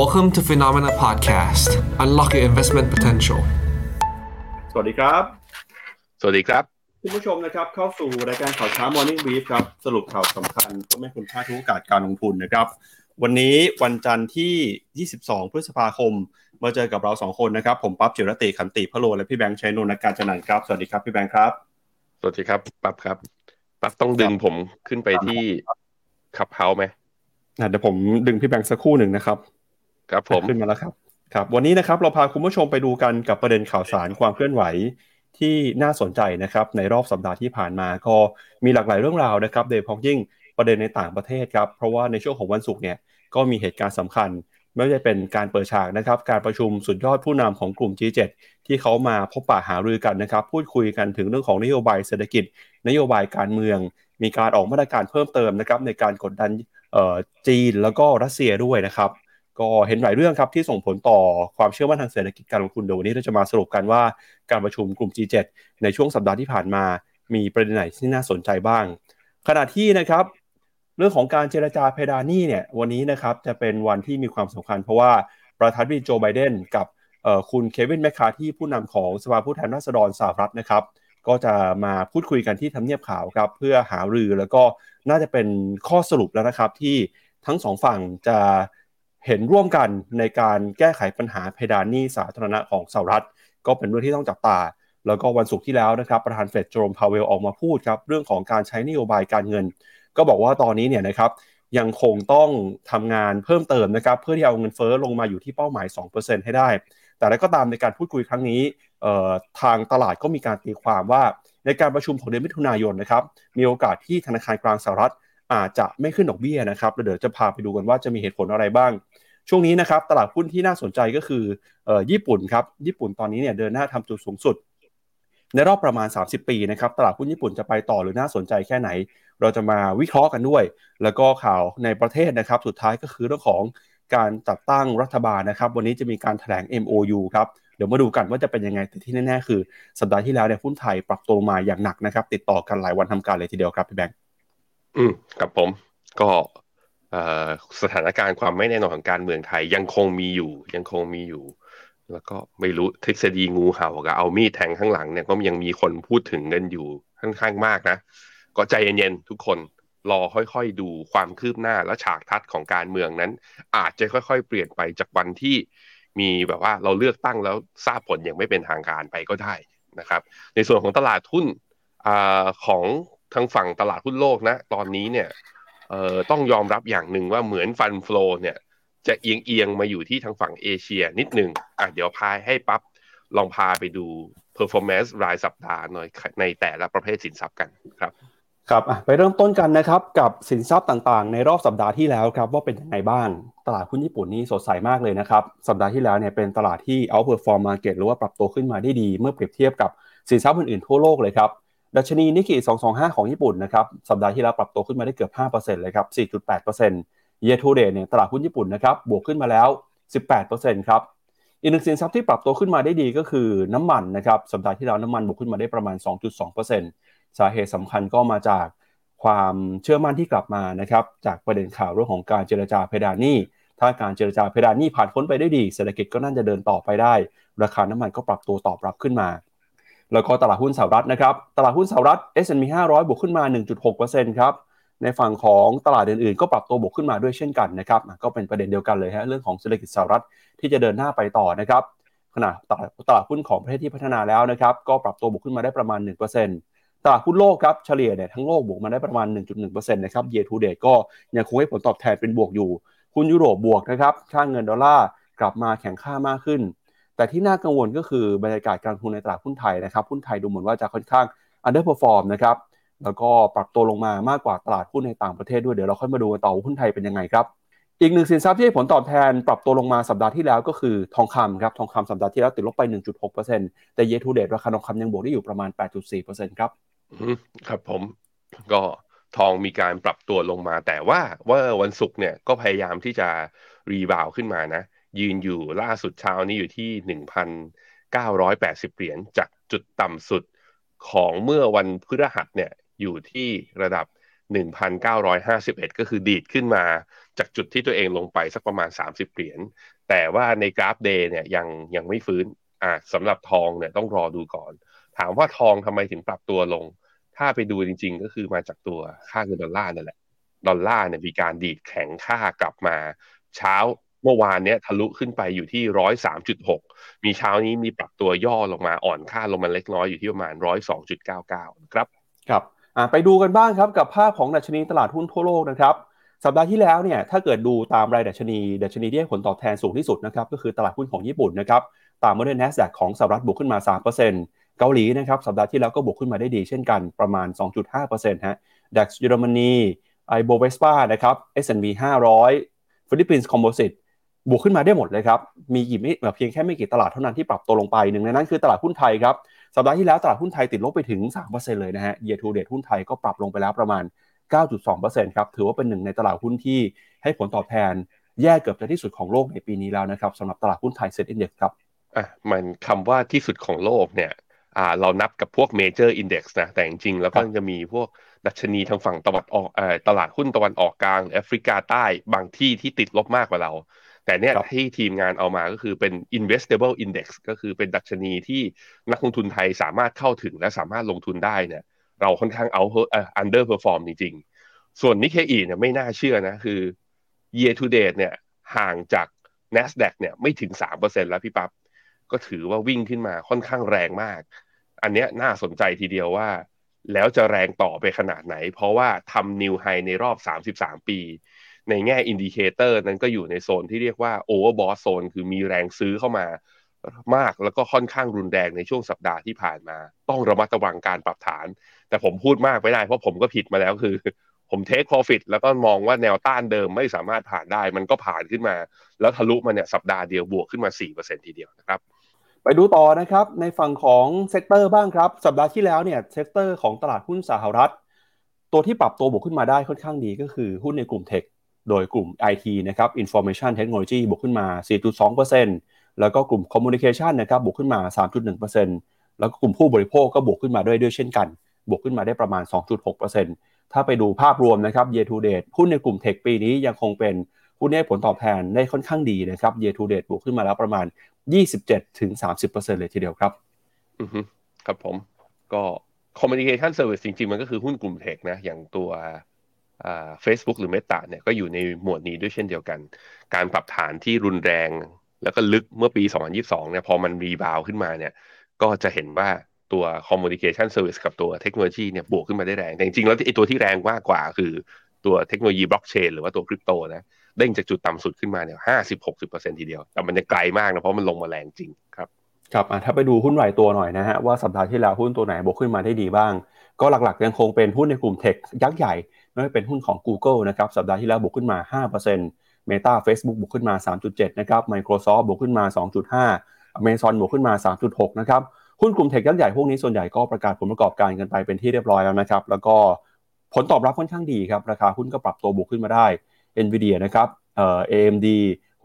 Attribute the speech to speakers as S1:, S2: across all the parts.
S1: Welcome to Phenomena Podcast. Unlock your investment potential.
S2: สวัสดีครับ
S3: สวัสดีครับ
S2: คุณผู้ชมนะครับเข้าสู่รายการข่าวเช้า Morning Brief ครับ สรุปข่าวสำคัญเพื่อไม่ให้คุณพลาดทุกโอกาสการลงทุนนะครับ วันนี้วันจันทร์ที่ 22 พฤษภาคม มาเจอกับเราสองคนนะครับ ผมปั๊บจิรติขันติพะโล และพี่แบงค์ชัยนนท์นักการจัดนันครับ สวัสดีครับพี่แบงค์ครับ
S3: สวัสดีครับปั๊บครับ ปั๊บต้องดึงผมขึ้นไปที่ขับเฮาไหม
S2: อะเดี๋ยวผมดึงพี่แบงค์สักครู่หนึ่งนะครับ
S3: ครับผม
S2: ขึ้นมาแล้วครับครับ วันนี้นะครับเราพาคุณผู้ชมไปดูกันกับประเด็นข่าวสารความเคลื่อนไหวที่น่าสนใจนะครับในรอบสัปดาห์ที่ผ่านมาก็มีหลากหลายเรื่องราวนะครับโดยเฉพาะยิ่งประเด็นในต่างประเทศครับเพราะว่าในช่วงของวันศุกร์เนี่ยก็มีเหตุการณ์สำคัญ ไม่ว่าจะเป็นการเปิดฉากนะครับการประชุมสุดยอดผู้นำของกลุ่ม G7 ที่เขามาพบปะหารือกันนะครับพูดคุยกันถึงเรื่องของนโยบายเศรษฐกิจ นโยบายการเมือง มีการออกมาตรการเพิ่มเติมนะครับในการกดดันจีนแล้วก็รัสเซียด้วยนะครับ ก็เห็นหลายเรื่องครับที่ส่งผลต่อความเชื่อมั่นทางเศรษฐกิจการลงทุนเดี๋ยววันนี้เราจะมาสรุปกันว่าการประชุมกลุ่ม G7 ในช่วงสัปดาห์ที่ผ่านมา มีประเด็นไหนที่น่าสนใจบ้าง ขณะที่นะครับเรื่องของการเจรจาเพดานหนี้เนี่ยวันนี้นะครับจะเป็นวันที่มีความสำคัญ เพราะว่าประธานาธิบดีโจไบเดนกับคุณเควินแมคคาที่ผู้นำของสภาผู้แทนราษฎรสหรัฐนะครับก็จะมาพูดคุยกันที่ทำเนียบขาวครับเพื่อหารือแล้วก็น่าจะเป็นข้อสรุปแล้วนะครับที่ทั้งสองฝั่งจะ เห็นร่วมกันในการแก้ไขปัญหาเพดานหนี้สาธารณะของสหรัฐ ก็เป็นเรื่องที่ต้องจับตา แล้วก็วันศุกร์ที่แล้วนะครับประธานเฟดโจมพาเวลออกมาพูดครับเรื่องของการใช้นโยบายการเงิน ก็บอกว่าตอนนี้เนี่ยนะครับยังคงต้องทำงานเพิ่มเติมนะครับเพื่อที่เอาเงินเฟ้อลงมาอยู่ที่เป้าหมาย 2%ให้ได้ แต่แล้วก็ตามในการพูดคุยครั้งนี้ทางตลาดก็มีการตีความว่าในการประชุมของเดือนมิถุนายนนะครับมีโอกาสที่ธนาคารกลางสหรัฐ อาจจะไม่ขึ้นดอกเบี้ยนะครับเดี๋ยวจะพาไปดูกันว่าจะมีเหตุผลอะไรบ้าง ช่วงนี้นะครับตลาดหุ้นที่น่าสนใจก็คือออญี่ปุ่นครับญี่ปุ่นตอนนี้เนี่ยเดินหน้าทำจุดสูงสุด ในรอบประมาณ 30 ปีนะครับตลาดหุ้นญี่ปุ่นจะไปต่อหรือน่าสนใจแค่ไหน เราจะมาวิเคราะห์กันด้วย แล้วก็ข่าวในประเทศนะครับสุดท้ายก็คือเรื่องของการจัดตั้งรัฐบาลนะครับ วันนี้จะมีการแถลง MOU ครับเดี๋ยวมาดูกันว่าจะเป็นยังไงแต่ที่แน่ๆคือ สัปดาห์ที่แล้วเนี่ยหุ้นไทยปรับตัวมาอย่างหนักนะครับ ติดต่อกันหลายวันทำการเลยทีเดียวครับพี่แบงค์
S3: อืมกับผมก็สถานการณ์ความไม่แน่นอนของการเมืองไทยยังคงมีอยู่ ยังคงมีอยู่ แล้วก็ไม่รู้ทฤษฎีงูเห่ากับเอามีดแทงข้างหลังเนี่ยก็ยังมีคนพูดถึงกันอยู่ค่อนข้างมากนะ ก็ใจเย็นๆทุกคนรอค่อยๆดูความคืบหน้าและฉากทัศน์ของการเมืองนั้น อาจจะค่อยๆ เปลี่ยนไปจากวันที่มีแบบว่าเราเลือกตั้งแล้วทราบผลอย่างไม่เป็นทางการไปก็ได้นะครับ ในส่วนของตลาดหุ้นอของ ทางฝั่งตลาดหุ้นโลกนะ ตอนนี้เนี่ยเอ่อต้องยอมรับอย่างหนึ่งว่าเหมือนฟันฟลอเนี่ยจะเอียงเอียงมาอยู่ที่ทางฝั่งเอเชียนิดหนึ่งอะเดี๋ยวพายให้ปั๊บลองพาไปดู performance รายสัปดาห์หน่อยในแต่ละประเภทสินทรัพย์กันครับ
S2: ครับอะไปเริ่มต้นกันนะครับกับสินทรัพย์ต่างๆ ในรอบสัปดาห์ที่แล้วครับว่าเป็นยังไงบ้างตลาดหุ้นญี่ปุ่นนี่สดใสมากเลยนะครับ สัปดาห์ที่แล้วเนี่ยเป็นตลาดที่ outperform market หรือว่าปรับตัวขึ้นมาได้ดี เมื่อเปรียบเทียบกับสินทรัพย์อื่นๆทั่วโลกเลยครับ ดัชนีนิกเกิ225 ของญี่ปุ่นนะครับสัปดาห์ที่แล้วปรับตัวขึ้นมาได้เกือบ 5%เลยครับ 4.8% year to date เนี่ยตลาดหุ้นญี่ปุ่นนะครับบวกขึ้นมาแล้ว 18%ครับอีกหนึ่งสินทรัพย์ที่ปรับตัวขึ้นมาได้ดีก็คือน้ำมันนะครับสัปดาห์ที่แล้วน้ำมันบวกขึ้นมาได้ประมาณ 2.2%สาเหตุสำคัญก็มาจากความเชื่อมั่นที่กลับมานะครับจากประเด็นข่าวเรื่องของการเจรจาเพดานหนี้ถ้าการเจรจาเพดานหนี้ผ่านพ้นไปได้ดีเศรษฐกิจก็น่าจะเดินต่อไปได้ ราคาน้ำมันก็ปรับตัวตอบรับขึ้นมา แล้วก็ตลาดหุ้นสหรัฐนะครับ ตลาดหุ้นสหรัฐ S&P 500 บวกขึ้นมา 1.6%ครับ ในฝั่งของตลาดอื่นๆ ก็ปรับตัวบวกขึ้นมาด้วยเช่นกันนะครับ ก็เป็นประเด็นเดียวกันเลยฮะ เรื่องของเศรษฐกิจสหรัฐที่จะเดินหน้าไปต่อนะครับ ขณะตลาดตลาดหุ้นของประเทศที่พัฒนาแล้วนะครับ ก็ปรับตัวบวกขึ้นมาได้ประมาณ 1%ตลาดหุ้นโลกครับเฉลี่ยเนี่ยทั้งโลกบวกมาได้ประมาณ 1.1%นะครับ year to date ก็ยังคงให้ผลตอบแทนเป็นบวกอยู่หุ้นยุโรปบวกนะครับค่าเงินดอลลาร์กลับมาแข็งค่ามากขึ้น แต่ที่น่ากังวลก็คือบรรยากาศการลงทุนในตลาดหุ้นไทยนะครับหุ้นไทยดูเหมือนว่าจะค่อนข้าง underperform นะครับแล้วก็ปรับตัวลงมามากกว่าตลาดหุ้นในต่างประเทศด้วยเดี๋ยวเราค่อยมาดูกันต่อว่าหุ้นไทยเป็นยังไงครับอีกหนึ่งสินทรัพย์ที่ให้ผลตอบแทนปรับตัวลงมาสัปดาห์ที่แล้วก็คือทองคำครับทองคำสัปดาห์ที่แล้วติดลบไป 1.6%แต่ year to date ราคาทองคำยังบวกได้อยู่ประมาณ 8.4%ครับ
S3: ครับผมก็ทองมีการปรับตัวลงมา แต่ว่าว่าวันศุกร์เนี่ยก็พยายามที่จะรีบาวขึ้นมานะ ยืนอยู่ล่าสุดเช้านี้อยู่ที่หนึ่งพันเก้าร้อยแปดสิบเหรียญจากจุดต่ำสุดของเมื่อวันพฤหัสเนี่ยอยู่ที่ระดับ 1,951 ก็คือดีดขึ้นมาจากจุดที่ตัวเองลงไปสักประมาณ 30 เหรียญ แต่ว่าในกราฟเดย์เนี่ยยังยังไม่ฟื้นอ่าสำหรับทองเนี่ยต้องรอดูก่อน ถามว่าทองทำไมถึงปรับตัวลง ถ้าไปดูจริง ๆ ก็คือมาจากตัวค่าเงินดอลลาร์นั่นแหละ ดอลลาร์เนี่ยมีการดีดแข็งค่ากลับมาเช้า เมื่อวานเนี้ยทะลุขึ้นไปอยู่ที่ร้อยสามจุดหกมีเช้านี้มีปรับตัวย่อลงมาอ่อนค่าลงมาเล็กน้อยอยู่ที่ประมาณร้อยสองจุดเก้าเก้าครับ
S2: ครับไปดูกันบ้างครับกับภาพของดัชนีตลาดหุ้นทั่วโลกนะครับสัปดาห์ที่แล้วเนี่ยถ้าเกิดดูตามรายดัชนีดัชนีที่ให้ผลตอบแทนสูงที่สุดนะครับก็คือตลาดหุ้นของญี่ปุ่นนะครับตามมาด้วย NASDAQ ของสหรัฐบวกขึ้นมา 3%เกาหลีนะครับสัปดาห์ที่แล้วก็บวกขึ้นมาได้ดีเช่นกันประมาณ 2.5%ฮะ DAX เยอรมนี Ibovespa นะครับ S&P 500ฟิลิปปินส์ composite บวกขึ้นมาได้หมดเลยครับ มีกี่ไม่เพียงแค่ไม่กี่ตลาดเท่านั้นที่ปรับตัวลงไปหนึ่งในนั้นคือตลาดหุ้นไทยครับ สัปดาห์ที่แล้วตลาดหุ้นไทยติดลบไปถึง 3%เลยนะฮะ year to date หุ้นไทยก็ปรับลงไปแล้วประมาณ 9.2%ครับ ถือว่าเป็นหนึ่งในตลาดหุ้นที่ให้ผลตอบแทนแย่เกือบจะที่สุดของโลกในปีนี้แล้วนะครับสำหรับตลาดหุ้นไทย SET Index ครับ
S3: อะมันคำว่าที่สุดของโลกเนี่ยอ่าเรานับกับพวก major index นะ แต่จริงๆ แล้วก็จะมีพวกดัชนีทางฝั่งตะวันออกเอ่อตลาดหุ้นตะวันออกกลางแอฟริกาใต้บางที่ที่ติดลบมากกว่าเรา แต่เนี่ยที่ทีมงานเอามาก็คือเป็น investable index ก็คือเป็นดัชนีที่นักลงทุนไทยสามารถเข้าถึงและสามารถลงทุนได้เนี่ยเราค่อนข้างเอาเอ่อ underperform จริงๆ ส่วนนิเคอีเนี่ยไม่น่าเชื่อนะคือ year to date เนี่ยห่างจาก NASDAQ เนี่ยไม่ถึง 3%แล้วพี่ปับ๊บก็ถือว่าวิ่งขึ้นมาค่อนข้างแรงมาก อันเนี้ยน่าสนใจทีเดียวว่า แล้วจะแรงต่อไปขนาดไหน เพราะว่าทำนิวไฮในรอบ 33 ปี ในแง่ indicator นั้นก็อยู่ในโซนที่เรียกว่า overbought zone คือมีแรงซื้อเข้ามามากแล้วก็ค่อนข้างรุนแรงในช่วงสัปดาห์ที่ผ่านมา ต้องระมัดระวังการปรับฐาน แต่ผมพูดมากไม่ได้เพราะผมก็ผิดมาแล้วคือ ผม take profit แล้วก็มองว่าแนวต้านเดิมไม่สามารถผ่านได้ มันก็ผ่านขึ้นมา แล้วทะลุมาเนี่ยสัปดาห์เดียวบวกขึ้นมา 4%ทีเดียวนะครับ
S2: ไปดูต่อนะครับในฝั่งของ sector บ้างครับ สัปดาห์ที่แล้วเนี่ย sector ของตลาดหุ้นสหรัฐ ตัวที่ปรับตัวบวกขึ้นมาได้ค่อนข้างดีก็คือหุ้นในกลุ่มเทค โดยกลุ่ม IT นะครับ Information Technology บวกขึ้นมา 4.2%แล้วก็กลุ่ม Communication นะครับบวกขึ้นมา 3.1%แล้วก็กลุ่มผู้บริโภคก็บวกขึ้นมาด้วยด้วยเช่นกัน บวกขึ้นมาได้ประมาณ 2.6%ถ้าไปดูภาพรวมนะครับ year to date หุ้นในกลุ่มเทคปีนี้ยังคงเป็นหุ้นให้ผลตอบแทนได้ค่อนข้างดีนะครับ year to date บวกขึ้นมาแล้วประมาณ 27-30%เลยทีเดียวครับ
S3: อือฮึครับผมก็ communication service จริงๆ มันก็คือหุ้นกลุ่มเทคนะ อย่างตัว อ่า Facebook หรือ Meta เนี่ยก็อยู่ในหมวดนี้ด้วยเช่นเดียวกัน การปรับฐานที่รุนแรง แล้วก็ลึกเมื่อปี 2022 เนี่ยพอมันรีบาวขึ้นมาเนี่ยก็จะเห็นว่าตัว communication service กับตัวเทคโนโลยีเนี่ยบวกขึ้นมาได้แรง แต่จริงๆ แล้วไอ้ตัวที่แรงมากกว่าคือตัวเทคโนโลยีบล็อกเชนหรือว่าตัวคริปโตนะเด้งจากจุดต่ำสุดขึ้นมาเนี่ยห้าสิบหกสิบเปอร์เซ็นทีเดียว แต่มันจะไกลมากนะ เพราะมันลงมาแรงจริงครับ
S2: ครับถ้าไปดูหุ้นรายตัวหน่อยนะฮะ ว่าสัปดาห์ที่แล้วหุ้นตัวไหนบวกขึ้นมาได้ดีบ้าง ก็หลักๆยังคงเป็นหุ้นในกลุ่มเทคยักษ์ใหญ่ ไม่ว่าเป็นหุ้นของ Google นะครับสัปดาห์ที่แล้วบวกขึ้นมา 5% Meta Facebook บวกขึ้นมา 3.7 นะครับ Microsoft บวกขึ้นมา 2.5 Amazon บวกขึ้นมา 3.6 นะครับหุ้นกลุ่มเทคยักษ์ใหญ่พวกนี้ส่วนใหญ่ก็ประกาศผลประกอบการกันไปเป็นที่เรียบร้อยแล้วนะครับแล้วก็ผลตอบรับค่อนข้างดีครับราคาหุ้นก็ปรับตัวบวกขึ้นมาได้ NVIDIA นะครับเอ่อ AMD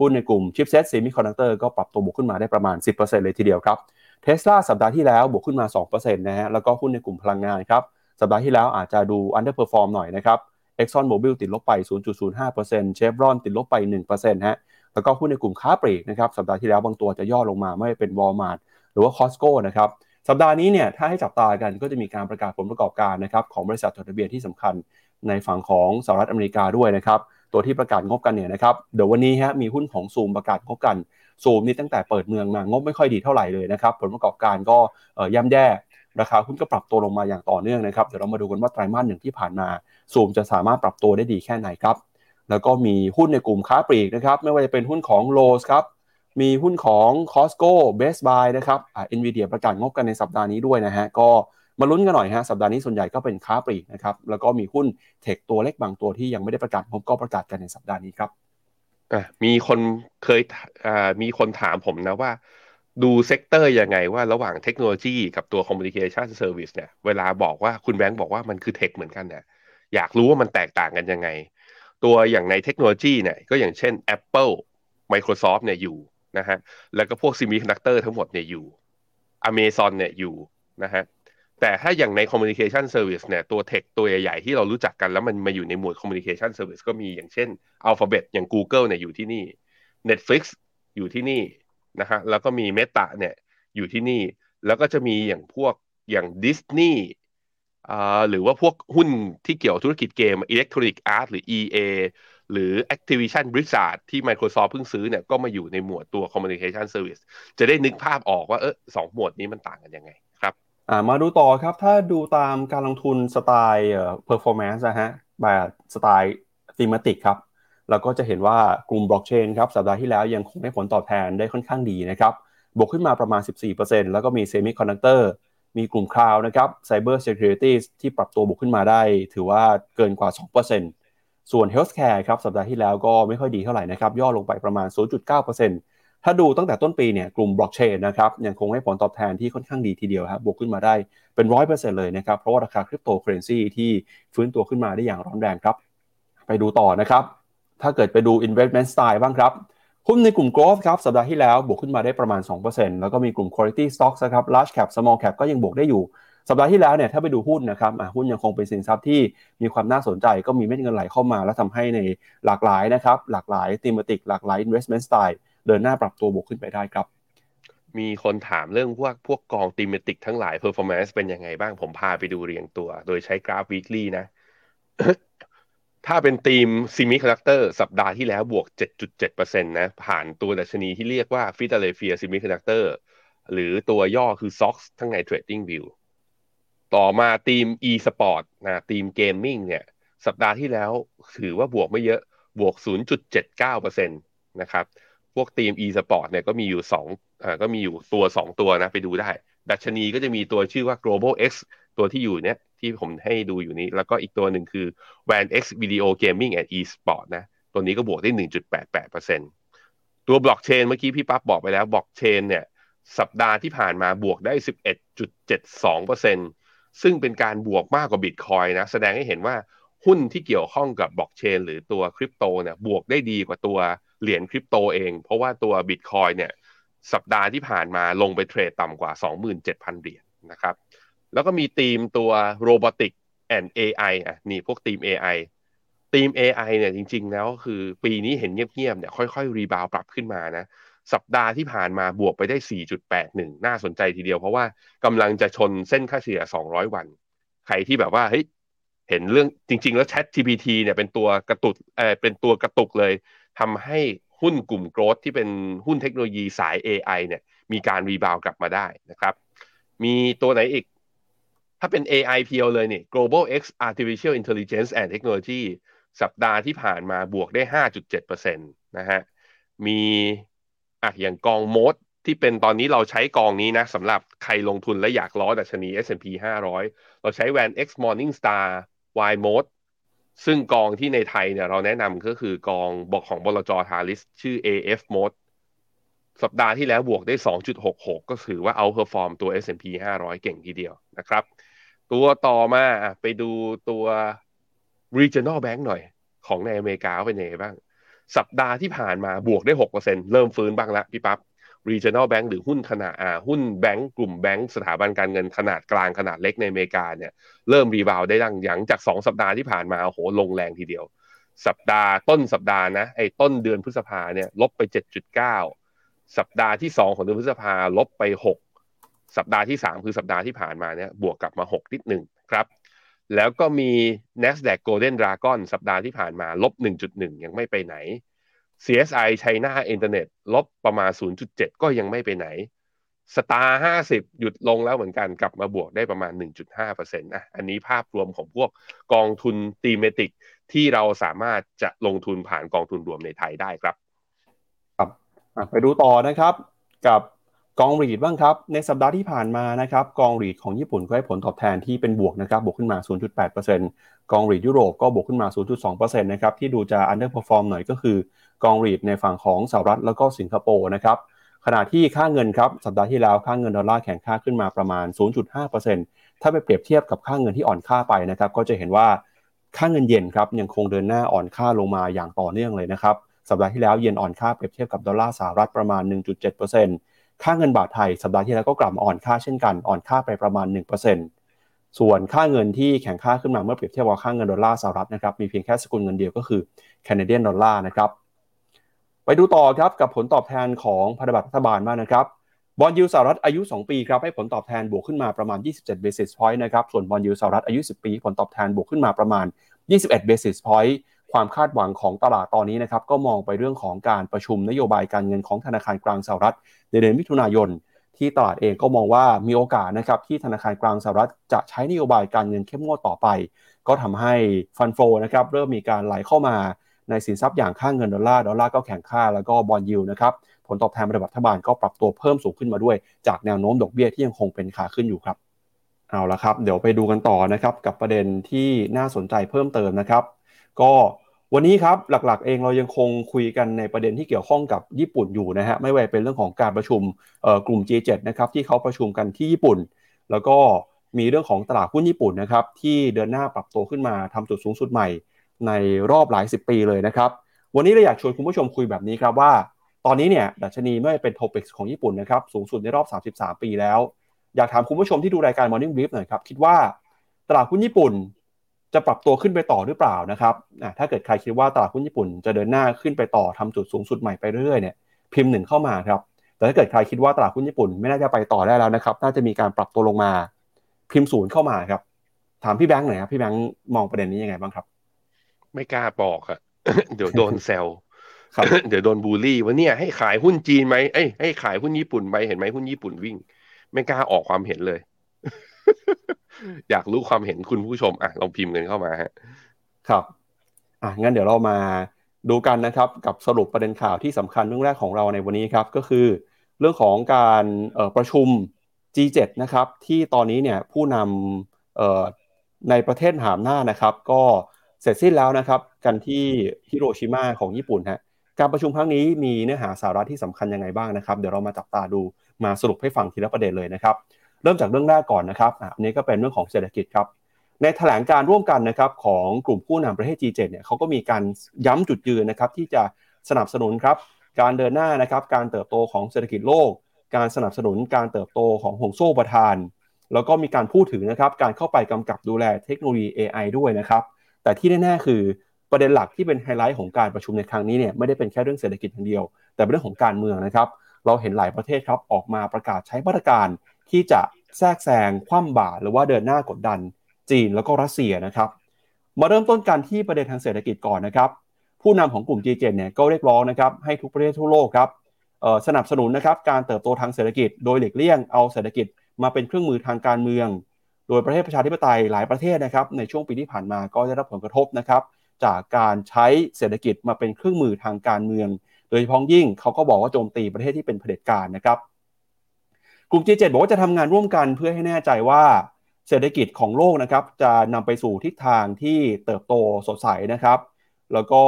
S2: หุ้นในกลุ่ม Chipset Semiconductor ก็ปรับตัวบวกขึ้นมาได้ประมาณ 10%เลยทีเดียวครับ Tesla สัปดาห์ที่แล้วบวกขึ้นมา 2%นะฮะแล้วก็หุ้นในกลุ่มพลังงานครับ สัปดาห์ที่แล้วอาจจะดู underperform หน่อยนะครับ Exxon Mobil ติดลบไป 0.05% Chevron ติดลบไป 1%ฮะ แล้วก็หุ้นในกลุ่มค้าปลีกนะครับ สัปดาห์ที่แล้วบางตัวจะย่อลงมาไม่เป็น Walmart หรือว่า Costco นะครับ สัปดาห์นี้เนี่ยถ้าให้จับตากันก็จะมีการประกาศผลประกอบการนะครับของบริษัทจดทะเบียนที่สำคัญในฝั่งของสหรัฐอเมริกาด้วยนะครับ ตัวที่ประกาศงบกันเนี่ยนะครับ เดี๋ยววันนี้ฮะมีหุ้นของซูมประกาศงบกันซูมนี่ตั้งแต่เปิดเมืองมางบไม่ค่อยดีเท่าไหร่เลยนะครับ ผลประกอบการก็ย่ำแย่ ราคาหุ้นก็ปรับตัวลงมาอย่างต่อเนื่องนะครับ เดี๋ยวเรามาดูกันว่าไตรมาสหนึ่งที่ผ่านมาซูมจะสามารถปรับตัวได้ดีแค่ไหนครับ แล้วก็มีหุ้นในกลุ่มค้าปลีกนะครับ ไม่ว่าจะเป็นหุ้นของ Lowe's ครับ มีหุ้นของ Costco Best Buy นะครับอ่า Nvidia ประกาศงบกันในสัปดาห์นี้ด้วยนะฮะ ก็มาลุ้นกันหน่อยฮะ สัปดาห์นี้ส่วนใหญ่ก็เป็นค้าปลีกนะครับ แล้วก็มีหุ้น tech ตัวเล็กบางตัวที่ยังไม่ได้ประกาศงบก็ประกาศกันในสัปดาห์นี้ครับ
S3: มีคนเคยอ่ามีคนถามผมนะว่า ดู sector ยังไงว่าระหว่างเทคโนโลยีกับตัว communication service เนี่ยเวลาบอกว่าคุณแบงค์บอกว่ามันคือ tech เหมือนกันเนี่ยอยากรู้ว่ามันแตกต่างกันยังไง ตัวอย่างในเทคโนโลยีเนี่ยก็อย่างเช่น Apple Microsoft เนี่ยอยู่นะฮะแล้วก็พวก semiconductor ทั้งหมดเนี่ยอยู่ Amazon เนี่ยอยู่นะฮะแต่ถ้าอย่างใน communication service เนี่ยตัวเทคตัวใหญ่ๆที่เรารู้จักกันแล้วมันมาอยู่ในหมวด communication service ก็มีอย่างเช่น Alphabet อย่าง Google เนี่ยอยู่ที่นี่ Netflix อยู่ที่นี่ นะฮะแล้วก็มี Meta เนี่ยอยู่ที่นี่ แล้วก็จะมีอย่างพวกอย่าง Disney อ่าหรือว่าพวกหุ้นที่เกี่ยวธุรกิจเกม Electronic Arts หรือ EA หรือ Activision Blizzard ที่ Microsoft เพิ่งซื้อเนี่ยก็มาอยู่ในหมวดตัว Communication Service จะได้นึกภาพออกว่าเออสองหมวดนี้มันต่างกันยังไงครับ
S2: อ่ามาดูต่อครับ ถ้าดูตามการลงทุนสไตล์เอ่อ performance นะฮะแบบสไตล์ thematic ครับ เราก็จะเห็นว่ากลุ่มบล็อกเชนครับสัปดาห์ที่แล้วยังคงได้ผลตอบแทนได้ค่อนข้างดีนะครับบวกขึ้นมาประมาณ 14%แล้วก็มีเซมิคอนดักเตอร์มีกลุ่ม cloud นะครับ Cyber Security ที่ปรับตัวบวกขึ้นมาได้ ถือว่าเกินกว่า 2%ส่วน Healthcare ครับสัปดาห์ที่แล้วก็ไม่ค่อยดีเท่าไหร่นะครับย่อลงไปประมาณ 0.9%ถ้าดูตั้งแต่ต้นปีเนี่ยกลุ่มบล็อกเชนนะครับยังคงให้ผลตอบแทนที่ค่อนข้างดีทีเดียวครับบวกขึ้นมาได้เป็น 100%เลยนะครับเพราะว่าราคาคริปโตเคอเรนซีที่ฟื้นตัวขึ้นมาได้อย่างร้อนแรงครับไปดูต่อนะครับ ถ้าเกิดไปดู investment style บ้างครับหุ้นในกลุ่ม growth ครับสัปดาห์ที่แล้วบวกขึ้นมาได้ประมาณ 2%แล้วก็มีกลุ่ม quality stocks นะครับ large cap small cap ก็ยังบวกได้อยู่ สัปดาห์ที่แล้วเนี่ยถ้าไปดูหุ้นนะครับหุ้นยังคงเป็นสินทรัพย์ที่มีความน่าสนใจก็มีเม็ดเงินไหลเข้ามา แล้วทำให้ในหลากหลายนะครับหลากหลาย thematic หลากหลาย investment style เดินหน้าปรับตัวบวกขึ้นไปได้ครับ
S3: มีคนถามเรื่องพวกพวกกอง thematic ทั้งหลาย performance เป็นยังไงบ้างผมพาไปดูเรียงตัว โดยใช้กราฟ weekly นะ ถ้าเป็นธีม semiconductor สัปดาห์ที่แล้วบวก 7.7%นะผ่านตัวดัชนีที่เรียกว่า Philadelphia Semiconductor หรือตัวย่อคือ SOX ทั้งใน Trading View ต่อมาทีม e-sport นะทีมเกมมิ่งเนี่ย สัปดาห์ที่แล้วถือว่าบวกไม่เยอะบวก 0.79%นะครับ พวกทีม e-sport เนี่ยก็มีอยู่2อ่าก็มีอยู่ตัว 2 ตัวนะ ไปดูได้ ดัชนีก็จะมีตัวชื่อว่า global x ตัวที่อยู่เนี่ยที่ผมให้ดูอยู่นี้ แล้วก็อีกตัวหนึ่งคือ van x video gaming and e-sport นะ ตัวนี้ก็บวกได้ 1.88%ตัวบล็อกเชนเมื่อกี้พี่ปั๊บบอกไปแล้วบล็อกเชนเนี่ยสัปดาห์ที่ผ่านมาบวกได้ 11.72%ซึ่งเป็นการบวกมากกว่าบิตคอยนะ แสดงให้เห็นว่าหุ้นที่เกี่ยวข้องกับบล็อกเชนหรือตัวคริปโตเนี่ยบวกได้ดีกว่าตัวเหรียญคริปโตเอง เพราะว่าตัวบิตคอยเนี่ยสัปดาห์ที่ผ่านมาลงไปเทรดต่ำกว่า 27,000 เหรียญนะครับ แล้วก็มีทีมตัว Robotic and AI อะนี่พวกทีม AI ทีม AI เนี่ยจริง ๆ แล้วคือปีนี้เห็นเงียบๆเนี่ยค่อยๆ รีบาวปรับขึ้นมานะ สัปดาห์ที่ผ่านมาบวกไปได้ 4.81 น่าสนใจทีเดียวเพราะว่ากำลังจะชนเส้นค่าเฉลี่ย 200 วัน ใครที่แบบว่าเฮ้ยเห็นเรื่องจริง ๆ แล้ว Chat GPT เนี่ยเป็นตัวกระตุกเออเป็นตัวกระตุกเลยทำให้หุ้นกลุ่มโกรทที่เป็นหุ้นเทคโนโลยีสาย AI เนี่ยมีการรีบาวกลับมาได้นะครับ มีตัวไหนอีก ถ้าเป็น AI เพียวเลยนี่ Global X Artificial Intelligence and Technology สัปดาห์ที่ผ่านมาบวกได้ 5.7%นะฮะ มีอะอย่างกองโมดที่เป็นตอนนี้เราใช้กองนี้นะสำหรับใครลงทุนและอยากล้อดัชนี S&P 500 เราใช้ Van X Morningstar Y Mode ซึ่งกองที่ในไทยเนี่ยเราแนะนำก็คือกองบอกของบลจทาริสชื่อ AF Mode สัปดาห์ที่แล้วบวกได้ 2.66 ก็ถือว่า outperform ตัว S&P 500 เก่งทีเดียวนะครับ ตัวต่อมาไปดูตัว regional bank หน่อย ของในอเมริกาเป็นยังไงบ้าง สัปดาห์ที่ผ่านมาบวกได้6%เริ่มฟื้นบ้างแล้วพี่ปับ๊บ regional bank หรือหุ้นขนาดอ่าหุ้นแบงก์กลุ่มแบงก์สถาบันการเงินขนาดกลางขนาดเล็กในอเมริกาเนี่ยเริ่มรีบาวได้ดังหลังจาก2สัปดาห์ที่ผ่านมาโอ้โหลงแรงทีเดียว สัปดาห์ต้นสัปดาห์นะไอ้ต้นเดือนพฤษภาเนี่ยลบไป 7.9 สัปดาห์ที่ 2 ของเดือนพฤษภาลบไป 6 สัปดาห์ที่ 3 คือสัปดาห์ที่ผ่านมาเนี่ยบวกกลับมา 6 นิดหนึ่งครับ แล้วก็มี NASDAQ Golden Dragon สัปดาห์ที่ผ่านมาลบ 1.1 ยังไม่ไปไหน CSI China Internet ลบประมาณ 0.7 ก็ยังไม่ไปไหนสตาร์50หยุดลงแล้วเหมือนกันกลับมาบวกได้ประมาณ 1.5%อะอันนี้ภาพรวมของพวกกองทุนตีเมติกที่เราสามารถจะลงทุนผ่านกองทุนรวมในไทยได้ครับ
S2: ครับ ไปดูต่อนะครับกับ กองรีดบ้างครับ ในสัปดาห์ที่ผ่านมานะครับกองรีดของญี่ปุ่นก็ให้ผลตอบแทนที่เป็นบวกนะครับบวกขึ้นมา 0.8%กองรีดยุโรปก็บวกขึ้นมา 0.2%นะครับที่ดูจะ underperform หน่อยก็คือกองรีดในฝั่งของสหรัฐแล้วก็สิงคโปร์นะครับขณะที่ค่าเงินครับสัปดาห์ที่แล้วค่าเงินดอลลาร์แข็งค่าขึ้นมาประมาณ 0.5%ถ้าไปเปรียบเทียบกับค่าเงินที่อ่อนค่าไปนะครับก็จะเห็นว่าค่าเงินเยนครับยังคงเดินหน้าอ่อนค่าลงมาอย่างต่อเนื่องเลยนะครับสัปดาห์ที่แล้วเยนอ่อนค่าเปรียบเทียบกับดอลลาร์สหรัฐประมาณ 1.7% ค่าเงินบาทไทยสัปดาห์ที่แล้วก็กลับมาอ่อนค่าเช่นกันอ่อนค่าไปประมาณ 1%ส่วนค่าเงินที่แข็งค่าขึ้นมาเมื่อเปรียบเทียบกับค่าเงินดอลลาร์สหรัฐนะครับมีเพียงแค่สกุลเงินเดียวก็คือแคนาเดียนดอลลาร์นะครับไปดูต่อครับกับผลตอบแทนของพันธบัตรรัฐบาลบ้างนะครับบอนด์ยีลด์สหรัฐอายุ 2 ปีครับให้ผลตอบแทนบวกขึ้นมาประมาณ 27 basis point นะครับส่วนบอนด์ยีลด์สหรัฐอายุ 10 ปี ผลตอบแทนบวกขึ้นมาประมาณ 21 basis point ความคาดหวังของตลาดตอนนี้นะครับก็มองไปเรื่องของการประชุมนโยบายการเงินของธนาคารกลางสหรัฐ ในเดือนมิถุนายน ที่ตลาดเองก็มองว่ามีโอกาสนะครับที่ธนาคารกลางสหรัฐจะใช้นโยบายการเงินเข้มงวดต่อไป ก็ทำให้ fund flow นะครับเริ่มมีการไหลเข้ามาในสินทรัพย์อย่างค่าเงินดอลลาร์ดอลลาร์ก็แข็งค่าแล้วก็บอนด์ยีลด์นะครับผลตอบแทนรัฐบาลก็ปรับตัวเพิ่มสูงขึ้นมาด้วย จากแนวโน้มดอกเบี้ยที่ยังคงเป็นขาขึ้นอยู่ครับเอาละครับ เดี๋ยวไปดูกันต่อนะครับกับประเด็นที่น่าสนใจเพิ่มเติมนะครับ ก็ วันนี้ครับหลักๆ เองเรายังคงคุยกันในประเด็นที่เกี่ยวข้องกับญี่ปุ่นอยู่นะฮะไม่ว่าเป็นเรื่องของการประชุมกลุ่ม G7 นะครับที่เขาประชุมกันที่ญี่ปุ่น แล้วก็มีเรื่องของตลาดหุ้นญี่ปุ่นนะครับที่เดินหน้าปรับตัวขึ้นมาทำจุดสูงสุดใหม่ ในรอบหลายสิบปีเลยนะครับวันนี้เราอยากชวนคุณผู้ชมคุยแบบนี้ครับว่า ตอนนี้เนี่ยดัชนีไม่เป็นโทปิกของญี่ปุ่นนะครับสูงสุดในรอบ 33 ปีแล้ว อยากถามคุณผู้ชมที่ดูรายการ Morning Brief หน่อยครับคิดว่าตลาดหุ้นญี่ปุ่น จะปรับตัวขึ้นไปต่อหรือเปล่านะครับถ้าเกิดใครคิดว่าตลาดหุ้นญี่ปุ่นจะเดินหน้าขึ้นไปต่อทำจุดสูงสุดใหม่ไปเรื่อยๆเนี่ยพิมพ์หนึ่งเข้ามาครับ แต่ถ้าเกิดใครคิดว่าตลาดหุ้นญี่ปุ่นไม่น่าจะไปต่อได้แล้วนะครับ น่าจะมีการปรับตัวลงมา พิมพ์ศูนย์เข้ามาครับ ถามพี่แบงค์หน่อยครับพี่แบงค์มองประเด็นนี้ยังไงบ้างครับ
S3: ไม่กล้าบอกอะเดี๋ยวโดนแซวเดี๋ยวโดนบูลลี่ว่าเนี่ยให้ขายหุ้นจีนไหมเอ้ยให้ขายหุ้นญี่ปุ่นไปเห็นไหมหุ้นญี่ปุ่นวิ่ง ไม่กล้าออกความเห็นเลย อยากรู้ความเห็นคุณผู้ชมอะลองพิมพ์กันเข้ามาฮะ
S2: ครับอะงั้นเดี๋ยวเรามาดูกันนะครับกับสรุปประเด็นข่าวที่สำคัญเรื่องแรกของเราในวันนี้ครับก็คือ เรื่องของการประชุม G7 นะครับที่ตอนนี้เนี่ยผู้นำในประเทศหามหน้านะครับ ก็เสร็จสิ้นแล้วนะครับ กันที่ฮิโรชิมาของญี่ปุ่นฮะการประชุมครั้งนี้มีเนื้อหาสาระที่สำคัญยังไงบ้างนะครับ เดี๋ยวเรามาจับตาดูมาสรุปให้ฟังทีละประเด็นเลยนะครับ เริ่มจากเรื่องแรกก่อนนะครับอันนี้ก็เป็นเรื่องของเศรษฐกิจครับในแถลงการร่วมกันนะครับของกลุ่มผู้นำประเทศ G7 เนี่ยเขาก็มีการย้ำจุดยืนนะครับที่จะสนับสนุนครับการเดินหน้านะครับการเติบโตของเศรษฐกิจโลก การสนับสนุนการเติบโตของห่วงโซ่ประทาน แล้วก็มีการพูดถึงนะครับการเข้าไปกำกับดูแลเทคโนโลยี AI ด้วยนะครับแต่ที่แน่ๆคือประเด็นหลักที่เป็นไฮไลท์ของการประชุมในครั้งนี้เนี่ยไม่ได้เป็นแค่เรื่องเศรษฐกิจอย่างเดียว แต่เป็นเรื่องของการเมืองนะครับเราเห็นหลายประเทศครับออกมาประกาศใช้มาตรการ ที่จะแทรกแซงคว่ำบาตรหรือว่าเดินหน้ากดดัน จีนแล้วก็รัสเซียนะครับ มาเริ่มต้นกันที่ประเด็นทางเศรษฐกิจก่อนนะครับ ผู้นำของกลุ่ม G7 เนี่ยก็เรียกร้องนะครับให้ทุกประเทศทั่วโลกครับสนับสนุนนะครับการเติบโตทางเศรษฐกิจ โดยหลีกเลี่ยงเอาเศรษฐกิจมาเป็นเครื่องมือทางการเมือง โดยประเทศประชาธิปไตยหลายประเทศนะครับในช่วงปีที่ผ่านมาก็ได้รับผลกระทบนะครับจากการใช้เศรษฐกิจมาเป็นเครื่องมือทางการเมือง โดยเฉพาะยิ่งเขาก็บอกว่าโจมตีประเทศที่เป็นเผด็จการนะครับ กลุ่ม G7 บอกว่าจะทำงานร่วมกันเพื่อให้แน่ใจว่าเศรษฐกิจของโลกนะครับ จะนำไปสู่ทิศทางที่เติบโตสดใสนะครับ แล้วก็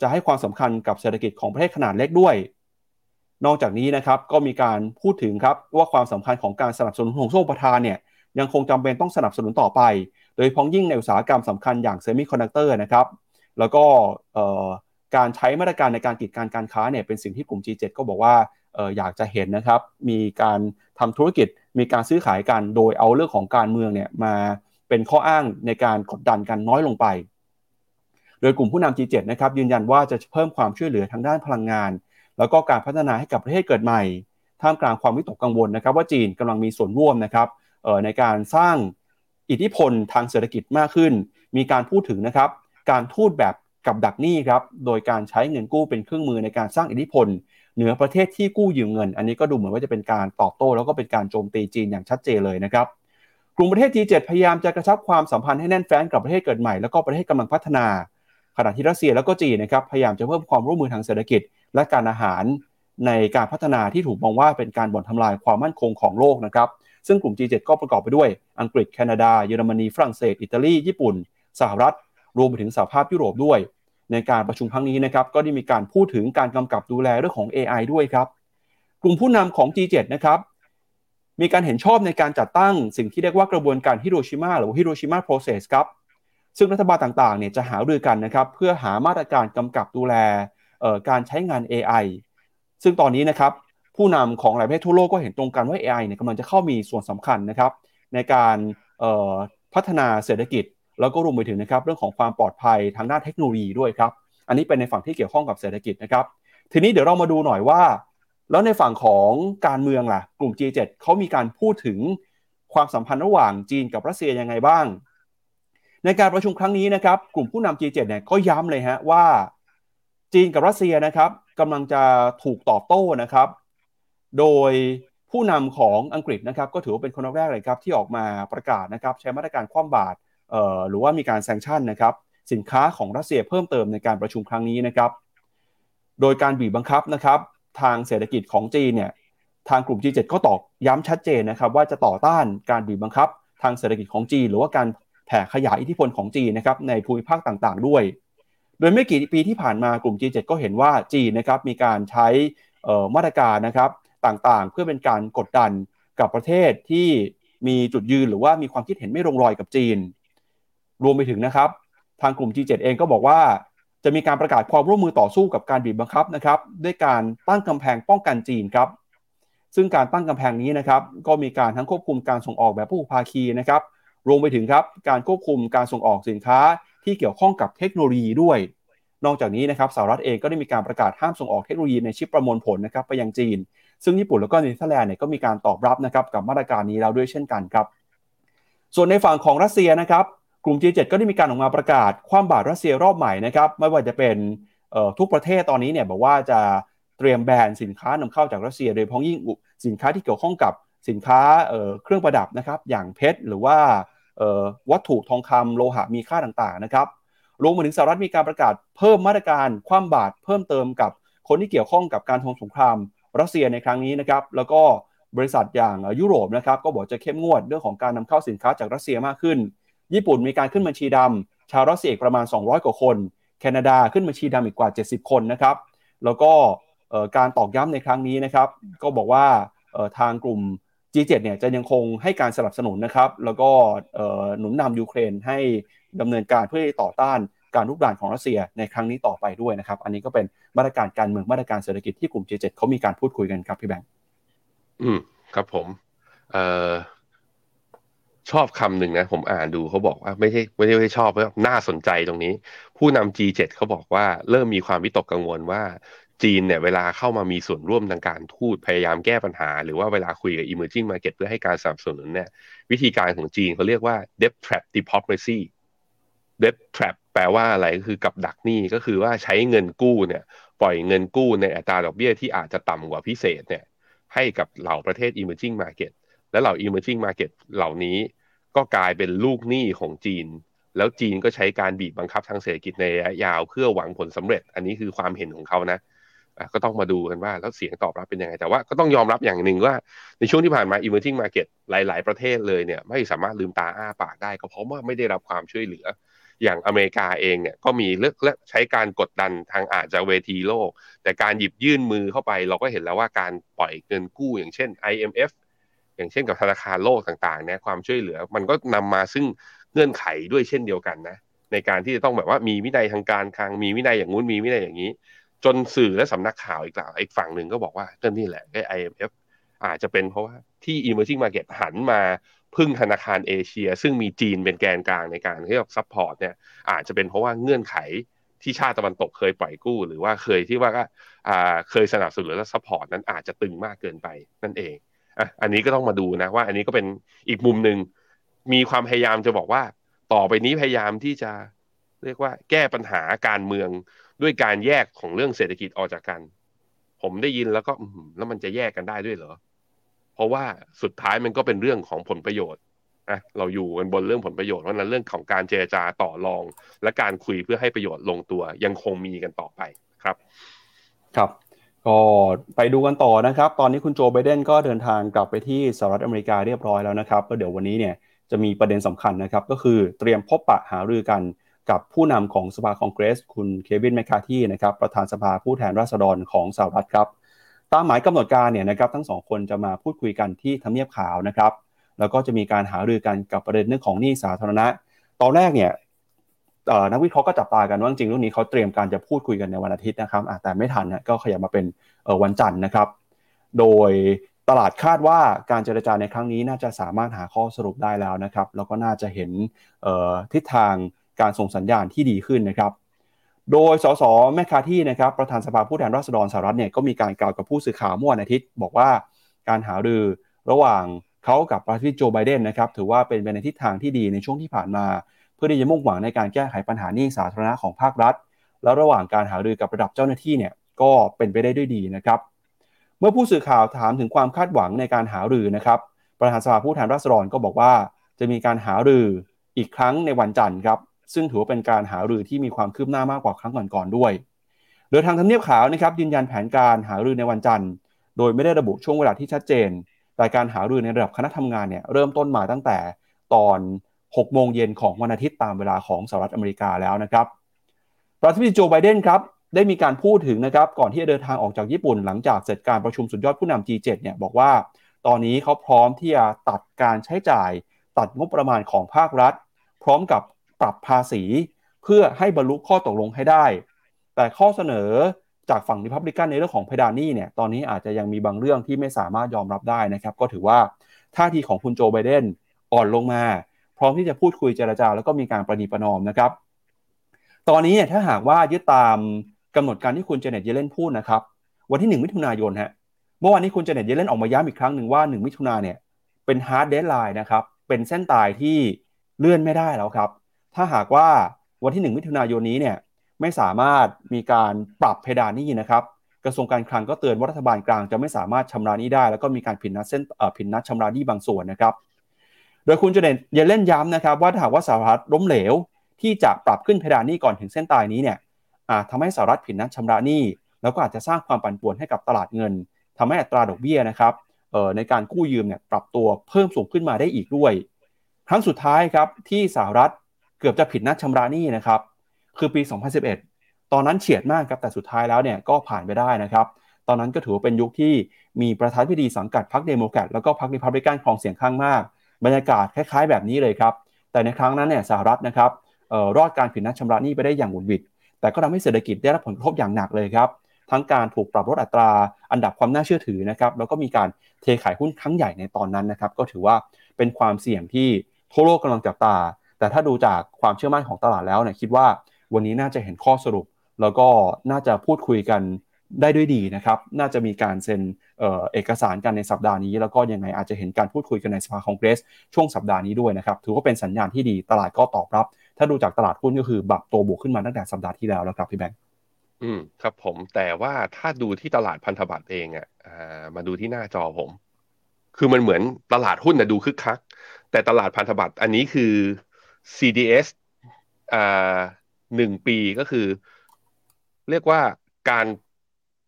S2: จะให้ความสำคัญกับเศรษฐกิจของประเทศขนาดเล็กด้วย นอกจากนี้นะครับก็มีการพูดถึงครับว่าความสำคัญของการสนับสนุนห่วงโซ่อุปทานเนี่ยยังคงจำเป็นต้องสนับสนุนต่อไป โดยเฉพาะอย่างยิ่งในอุตสาหกรรมสำคัญอย่างเซมิคอนดักเตอร์นะครับแล้วก็การใช้มาตรการในการกีดกันการค้าเนี่ยเป็นสิ่งที่กลุ่ม G7 ก็บอกว่า อยากจะเห็นนะครับ มีการทำธุรกิจมีการซื้อขายกันโดยเอาเรื่องของการเมืองเนี่ยมาเป็นข้ออ้างในการกดดันกันน้อยลงไป โดยกลุ่มผู้นำ G7 นะครับยืนยันว่าจะเพิ่มความช่วยเหลือทางด้านพลังงาน แล้วก็การพัฒนาให้กับประเทศเกิดใหม่ ท่ามกลางความวิตกกังวลนะครับ ว่าจีนกำลังมีส่วนร่วมนะครับในการสร้างอิทธิพลทางเศรษฐกิจมากขึ้น มีการพูดถึงนะครับการทูตแบบกับดักหนี้ครับ โดยการใช้เงินกู้เป็นเครื่องมือในการสร้างอิทธิพล เหนือประเทศที่กู้ยืมเงิน อันนี้ก็ดูเหมือนว่าจะเป็นการตอบโต้ แล้วก็เป็นการโจมตีจีนอย่างชัดเจนเลยนะครับกลุ่มประเทศ G7 พยายามจะกระชับความสัมพันธ์ให้แน่นแฟ้นกับประเทศเกิดใหม่แล้วก็ประเทศกำลังพัฒนา ขณะที่รัสเซียแล้วก็จีนนะครับพยายามจะเพิ่มความร่วมมือทางเศรษฐกิจ และการอาหารในการพัฒนาที่ถูกมองว่าเป็นการบ่อนทำลายความมั่นคงของโลกนะครับซึ่งกลุ่ม G7 ก็ประกอบไปด้วย อังกฤษ แคนาดา เยอรมนี ฝรั่งเศส อิตาลี ญี่ปุ่น สหรัฐ รวมไปถึงสหภาพยุโรปด้วย ในการประชุมครั้งนี้นะครับก็ได้มีการพูดถึงการกำกับดูแลเรื่องของ AI ด้วยครับ กลุ่มผู้นำของ G7 นะครับมีการเห็นชอบในการจัดตั้งสิ่งที่เรียกว่ากระบวนการฮิโรชิมาหรือฮิโรชิมา process ครับซึ่งรัฐบาลต่างๆเนี่ยจะหารือกันนะครับเพื่อหามาตรการกำกับดูแลการใช้งาน AI ซึ่งตอนนี้นะครับผู้นำของหลายประเทศทั่วโลกก็เห็นตรงกันว่า AI เนี่ยกำลังจะเข้ามีส่วนสำคัญนะครับในการพัฒนาเศรษฐกิจ แล้วก็รวมไปถึงนะครับเรื่องของความปลอดภัยทางด้านเทคโนโลยีด้วยครับ อันนี้เป็นในฝั่งที่เกี่ยวข้องกับเศรษฐกิจนะครับ ทีนี้เดี๋ยวเรามาดูหน่อยว่า แล้วในฝั่งของการเมืองล่ะ กลุ่ม G7 เขามีการพูดถึงความสัมพันธ์ระหว่างจีนกับรัสเซียยังไงบ้าง ในการประชุมครั้งนี้นะครับ กลุ่มผู้นำ G7 เนี่ยก็ย้ำเลยฮะว่า จีนกับรัสเซียนะครับกำลังจะถูกตอบโต้นะครับ โดยผู้นำของอังกฤษนะครับ ก็ถือว่าเป็นคนแรกเลยครับที่ออกมาประกาศนะครับ ใช้มาตรการคว่ำบาตร หรือว่ามีการแซงชั่นนะครับสินค้าของรัสเซียเพิ่มเติมในการประชุมครั้งนี้นะครับ โดยการบีบบังคับนะครับ ทางเศรษฐกิจของจีนเนี่ยทางกลุ่ม G7 ก็ตอกย้ำชัดเจนนะครับ ว่าจะต่อต้านการบีบบังคับ ทางเศรษฐกิจของจีน หรือว่าการแผ่ขยายอิทธิพลของจีนนะครับในภูมิภาคต่างๆ ด้วย โดยไม่กี่ปีที่ผ่านมากลุ่ม G7 ก็เห็นว่าจีนนะครับมีการใช้มาตรการนะครับต่างๆ เพื่อเป็นการกดดันกับประเทศที่มีจุดยืนหรือว่ามีความคิดเห็นไม่ลงรอยกับจีน รวมไปถึงนะครับ ทางกลุ่ม G7 เองก็บอกว่า จะมีการประกาศความร่วมมือต่อสู้กับการบีบบังคับนะครับ ด้วยการตั้งกำแพงป้องกันจีนครับ ซึ่งการตั้งกำแพงนี้นะครับ ก็มีการทั้งควบคุมการส่งออกแบบผู้ภาคีนะครับ รวมไปถึงครับการควบคุมการส่งออกสินค้าที่เกี่ยวข้องกับเทคโนโลยีด้วย นอกจากนี้นะครับสหรัฐเองก็ได้มีการประกาศห้ามส่งออกเทคโนโลยีในชิปประมวลผลนะครับไปยังจีน ซึ่งญี่ปุ่นแล้วก็เนเธอร์แลนด์เนี่ยก็มีการตอบรับนะครับกับมาตรการนี้แล้วด้วยเช่นกันครับ ส่วนในฝั่งของรัสเซียนะครับ กลุ่ม G7 ก็ได้มีการออกมาประกาศ ความบาดรัสเซียรอบใหม่นะครับไม่ว่าจะเป็นทุกประเทศตอนนี้เนี่ยบอกว่าจะเตรียมแบนสินค้านำเข้าจากรัสเซีย โดยเฉพาะยิ่งสินค้าที่เกี่ยวข้องกับสินค้าเครื่องประดับนะครับอย่างเพชรหรือว่าวัตถุทองคำโลหะมีค่าต่างๆนะครับรวมไปถึงสหรัฐมีการประกาศเพิ่มมาตรการคว่ำบาตรเพิ่มเติมกับคนที่เกี่ยวข้องกับการทงสงครามรัสเซียในครั้งนี้นะครับแล้วก็บริษัทอย่างยุโรปนะครับก็บอกจะเข้มงวดเรื่องของการนำเข้าสินค้าจากรัสเซียมากขึ้น ญี่ปุ่นมีการขึ้นบัญชีดำชาวรัสเซียประมาณ 200 กว่าคน แคนาดาขึ้นบัญชีดำอีกกว่า 70 คนนะครับ แล้วก็การตอกย้ำในครั้งนี้นะครับ ก็บอกว่าทางกลุ่ม G7 เนี่ยจะยังคงให้การสนับสนุนนะครับ แล้วก็หนุนนำยูเครนให้ดำเนินการเพื่อต่อต้านการลุกรานของรัสเซียในครั้งนี้ต่อไปด้วยนะครับ อันนี้ก็เป็นมาตรการการเมืองมาตรการเศรษฐกิจที่กลุ่ม G7 เขามีการพูดคุยกันครับพี่แบงค์
S3: อืมครับผมเอ่อ ชอบคำหนึ่งนะ ผมอ่านดูเขาบอกว่าไม่ใช่ไม่ได้ไม่ชอบเพราะน่าสนใจตรงนี้ ผู้นำ G7 เขาบอกว่าเริ่มมีความวิตกกังวลว่าจีนเนี่ยเวลาเข้ามามีส่วนร่วมทางการทูตพยายามแก้ปัญหา หรือว่าเวลาคุยกับ emerging market เพื่อให้การสนับสนุนเนี่ยวิธีการของจีนเขาเรียกว่า debt trap diplomacy debt trap แปลว่าอะไรก็คือกับดักหนี้ก็คือว่าใช้เงินกู้เนี่ยปล่อยเงินกู้ในอัตราดอกเบี้ยที่อาจจะต่ำกว่าพิเศษเนี่ยให้กับเหล่าประเทศ emerging market และเหล่า emerging market เหล่านี้ก็กลายเป็นลูกหนี้ของจีน แล้วจีนก็ใช้การบีบบังคับทางเศรษฐกิจในระยะยาวเพื่อหวังผลสำเร็จ อันนี้คือความเห็นของเขานะก็ต้องมาดูกันว่าแล้วเสียงตอบรับเป็นยังไง แต่ว่าก็ต้องยอมรับอย่างหนึ่งว่า ในช่วงที่ผ่านมา emerging market หลาย ๆ ประเทศเลยเนี่ยไม่สามารถลืมตาอ้าปากได้ ก็เพราะว่าไม่ได้รับความช่วยเหลือ อย่างอเมริกาเองเนี่ยก็มีเลือกและใช้การกดดันทางอาจจะเวทีโลก แต่การหยิบยื่นมือเข้าไป เราก็เห็นแล้วว่าการปล่อยเงินกู้อย่างเช่น IMF อย่างเช่นกับธนาคารโลกต่างๆเนี่ยความช่วยเหลือมันก็นำมาซึ่งเงื่อนไขด้วยเช่นเดียวกันนะในการที่จะต้องแบบว่ามีวินัยทางการคลังมีวินัยอย่างงู้นมีวินัยอย่างนี้ จนสื่อและสำนักข่าวอีกอ่าอีกฝั่งหนึ่งก็บอกว่าก็นี่แหละไอ้ IMF อาจจะเป็นเพราะว่าที่ emerging market หันมาพึ่งธนาคารเอเชีย ซึ่งมีจีนเป็นแกนกลางในการที่จะ support เนี่ยอาจจะเป็นเพราะว่าเงื่อนไขที่ชาติตะวันตกเคยปล่อยกู้ หรือว่าเคยที่ว่าก็เคยสนับสนุนและ support นั้นอาจจะตึงมากเกินไปนั่นเอง อะอันนี้ก็ต้องมาดูนะว่า อันนี้ก็เป็นอีกมุมหนึ่งมีความพยายามจะบอกว่า ต่อไปนี้พยายามที่จะเรียกว่า แก้ปัญหาการเมืองด้วยการแยกของเรื่องเศรษฐกิจออกจากกัน ผมได้ยินแล้วก็แล้วมันจะแยกกันได้ด้วยเหรอ เพราะว่าสุดท้ายมันก็เป็นเรื่องของผลประโยชน์อะเราอยู่กันบนเรื่องผลประโยชน์เพราะนั้นเรื่องของการเจรจาต่อรอง และการคุยเพื่อให้ประโยชน์ลงตัวยังคงมีกันต่อไปครับ
S2: ครับ ก็ไปดูกันต่อนะครับ ตอนนี้คุณโจไบเดนก็เดินทางกลับไปที่สหรัฐอเมริกาเรียบร้อยแล้วนะครับก็เดี๋ยววันนี้เนี่ยจะมีประเด็นสำคัญนะครับ ก็คือเตรียมพบปะหารือกันกับผู้นำของสภาคองเกรส คุณเควินแมคคาที่นะครับประธานสภาผู้แทนราษฎรของสหรัฐครับ ตามหมายกำหนดการเนี่ยนะครับทั้งสองคนจะมาพูดคุยกันที่ทำเนียบขาวนะครับ แล้วก็จะมีการหารือกันกับประเด็นเรื่องของหนี้สาธารณะ ตอนแรกเนี่ย นักวิเคราะห์ก็จับตากันว่าจริงเรื่องนี้เขาเตรียมการจะพูดคุยกันในวันอาทิตย์นะครับแต่ไม่ทันนะก็ขยับมาเป็นวันจันทร์นะครับ โดยตลาดคาดว่าการเจรจาในครั้งนี้น่าจะสามารถหาข้อสรุปได้แล้วนะครับ แล้วก็น่าจะเห็นทิศทางการส่งสัญญาณที่ดีขึ้นนะครับ โดยสสแมคคาที่นะครับประธานสภาผู้แทนราษฎรสหรัฐเนี่ยก็มีการกล่าวกับผู้สื่อข่าวเมื่อวันอาทิตย์ บอกว่าการหารือระหว่างเขากับประธานาธิบดีโจไบเดนนะครับถือว่าเป็นไปในทิศทางที่ดีในช่วงที่ผ่านมา เพื่อที่จะมุ่งหวังในการแก้ไขปัญหานี้สาธารณะของภาครัฐ แล้วระหว่างการหารือกับระดับเจ้าหน้าที่เนี่ยก็เป็นไปได้ด้วยดีนะครับ เมื่อผู้สื่อข่าวถามถึงความคาดหวังในการหารือนะครับ ประธานสภาผู้แทนราษฎรก็บอกว่า จะมีการหารืออีกครั้งในวันจันทร์ครับ ซึ่งถือว่าเป็นการหารือที่มีความคืบหน้ามากกว่าครั้งก่อนๆด้วย โดยทางทำเนียบขาวนะครับยืนยันแผนการหารือในวันจันทร์ โดยไม่ได้ระบุช่วงเวลาที่ชัดเจน แต่การหารือในระดับคณะทำงานเนี่ยเริ่มต้นมาตั้งแต่ตอน 6 โมงเย็นของวันอาทิตย์ตามเวลาของสหรัฐอเมริกาแล้วนะครับประธานาธิบดีโจไบเดนครับได้มีการพูดถึงนะครับก่อนที่จะเดินทางออกจากญี่ปุ่น หลังจากเสร็จการประชุมสุดยอดผู้นำ G7 เนี่ยบอกว่า ตอนนี้เขาพร้อมที่จะตัดการใช้จ่าย ตัดงบประมาณของภาครัฐ พร้อมกับปรับภาษี เพื่อให้บรรลุข้อตกลงให้ได้ แต่ข้อเสนอจากฝั่งริพับลิกันในเรื่องของเพดานนี่เนี่ยตอนนี้อาจจะยังมีบางเรื่องที่ไม่สามารถยอมรับได้นะครับก็ถือว่าท่าทีของคุณโจไบเดนอ่อนลงมา พร้อมที่จะพูดคุยเจรจาแล้วก็มีการประนีประนอมนะครับ ตอนนี้เนี่ยถ้าหากว่ายึดตามกำหนดการที่คุณเจเน็ตเยเลนพูดนะครับ วันที่ 1 มิถุนายนฮะเมื่อวานนี้คุณเจเน็ตเยเลนออกมาย้ำอีกครั้งหนึ่งว่า 1 มิถุนาเนี่ยเป็น hard deadline นะครับเป็นเส้นตายที่เลื่อนไม่ได้แล้วครับ ถ้าหากว่าวันที่ 1 มิถุนายนนี้เนี่ยไม่สามารถมีการปรับเพดานนี้นะครับกระทรวงการคลังก็เตือนว่ารัฐบาลกลางจะไม่สามารถชำระนี้ได้ แล้วก็มีการผิดนัดเส้นผิดนัดชำระนี้บางส่วนนะครับ โดยคุณเจเน็ตเยเล่นย้ำนะครับว่าถ้าหากว่าสหรัฐล้มเหลว ที่จะปรับขึ้นเพดานนี้ก่อนถึงเส้นตายนี้เนี่ยอาจทำให้สหรัฐผิดนัดชำระหนี้ แล้วก็อาจจะสร้างความปั่นป่วนให้กับตลาดเงินทำให้อัตราดอกเบี้ยนะครับในการกู้ยืมเนี่ยปรับตัวเพิ่มสูงขึ้นมาได้อีกด้วย ครั้งสุดท้ายครับที่สหรัฐเกือบจะผิดนัดชำระหนี้นะครับคือปี 2011 ตอนนั้นเฉียดมากครับแต่สุดท้ายแล้วเนี่ยก็ผ่านไปได้นะครับตอนนั้นก็ถือว่าเป็นยุคที่มีประธานพิธีสังกัดพรรคเดโมแครตแล้วก็พรรคริพับลิกันครองเสียงข้างมาก บรรยากาศคล้ายๆ แบบนี้เลยครับ แต่ในครั้งนั้นเนี่ยสหรัฐนะครับรอดการผิดนัดชำระหนี้ไปได้อย่างหวุดหวิด แต่ก็ทำให้เศรษฐกิจได้รับผลกระทบอย่างหนักเลยครับ ทั้งการถูกปรับลดอัตรา อันดับความน่าเชื่อถือนะครับ แล้วก็มีการเทขายหุ้นครั้งใหญ่ในตอนนั้นนะครับ ก็ถือว่าเป็นความเสี่ยงที่ทั่วโลกกำลังจับตา แต่ถ้าดูจากความเชื่อมั่นของตลาดแล้วเนี่ยคิดว่าวันนี้น่าจะเห็นข้อสรุป แล้วก็น่าจะพูดคุยกัน ได้ด้วยดีนะครับ น่าจะมีการเซ็นเอเอกสารกันในสัปดาห์นี้ แล้วก็ยังไงอาจจะเห็นการพูดคุยกันในสภาคองเกรส ช่วงสัปดาห์นี้ด้วยนะครับ ถือว่าเป็นสัญญาณที่ดีตลาดก็ตอบรับ ถ้าดูจากตลาดหุ้นก็คือบับตัวบวกขึ้นมาตั้งแต่สัปดาห์ที่แล้วแล้วครับพี่แบงค์
S3: อืมครับผมแต่ว่าถ้าดูที่ตลาดพันธบัตรเองอะมาดูที่หน้าจอผม คือมันเหมือนตลาดหุ้นนะดูคึกคัก แต่ตลาดพันธบัตรอันนี้คือ CDS อ่าหนึ่งปีก็คือ เรียกว่าการ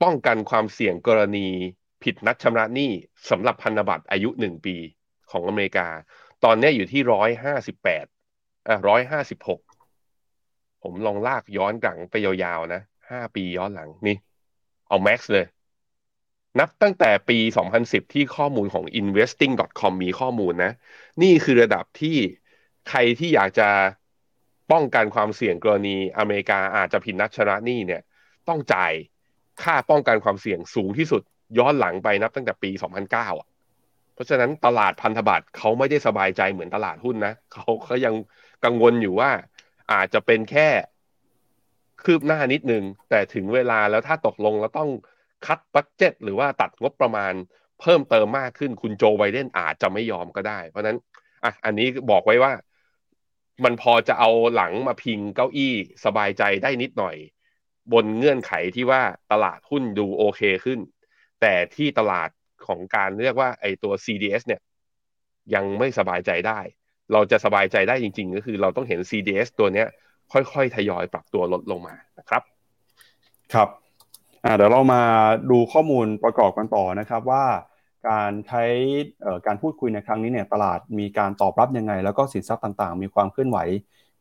S3: ป้องกันความเสี่ยงกรณีผิดนัดชำระหนี้สำหรับพันธบัตรอายุหนึ่งปีของอเมริกา ตอนนี้อยู่ที่ร้อยห้าสิบแปดอะร้อยห้าสิบหกผมลองลากย้อนหลังไปยาวๆนะห้าปีย้อนหลังนี่ เอาแม็กซ์เลย นับตั้งแต่ปี 2010 ที่ข้อมูลของ investing.com มีข้อมูลนะ นี่คือระดับที่ใครที่อยากจะป้องกันความเสี่ยงกรณีอเมริกาอาจจะผิดนัดชนะหนี่เนี่ย ต้องจ่าย ค่าป้องกันความเสี่ยงสูงที่สุดย้อนหลังไปนับตั้งแต่ปี 2009อะเพราะฉะนั้นตลาดพันธบัตรเขาไม่ได้สบายใจเหมือนตลาดหุ้นนะเขาเขายังกังวลอยู่ว่า อาจจะเป็นแค่คืบหน้านิดนึง แต่ถึงเวลาแล้วถ้าตกลงแล้วต้องคัดบัตเจ็ตหรือว่าตัดงบประมาณเพิ่มเติมมากขึ้นคุณโจไบเดนอาจจะไม่ยอมก็ได้ เพราะนั้นอะอันนี้บอกไว้ว่า มันพอจะเอาหลังมาพิงเก้าอี้สบายใจได้นิดหน่อย บนเงื่อนไขที่ว่าตลาดหุ้นดูโอเคขึ้น แต่ที่ตลาดของการเรียกว่าไอตัว CDS เนี่ยยังไม่สบายใจได้ เราจะสบายใจได้จริง ๆ ก็คือเราต้องเห็น CDS ตัวเนี้ยค่อยๆ ทยอยปรับตัวลดลงมานะครับ
S2: ครับเดี๋ยวเรามาดูข้อมูลประกอบกันต่อนะครับว่าการใช้การพูดคุยในครั้งนี้เนี่ยตลาดมีการตอบรับยังไง แล้วก็สินทรัพย์ต่างๆ มีความเคลื่อนไหว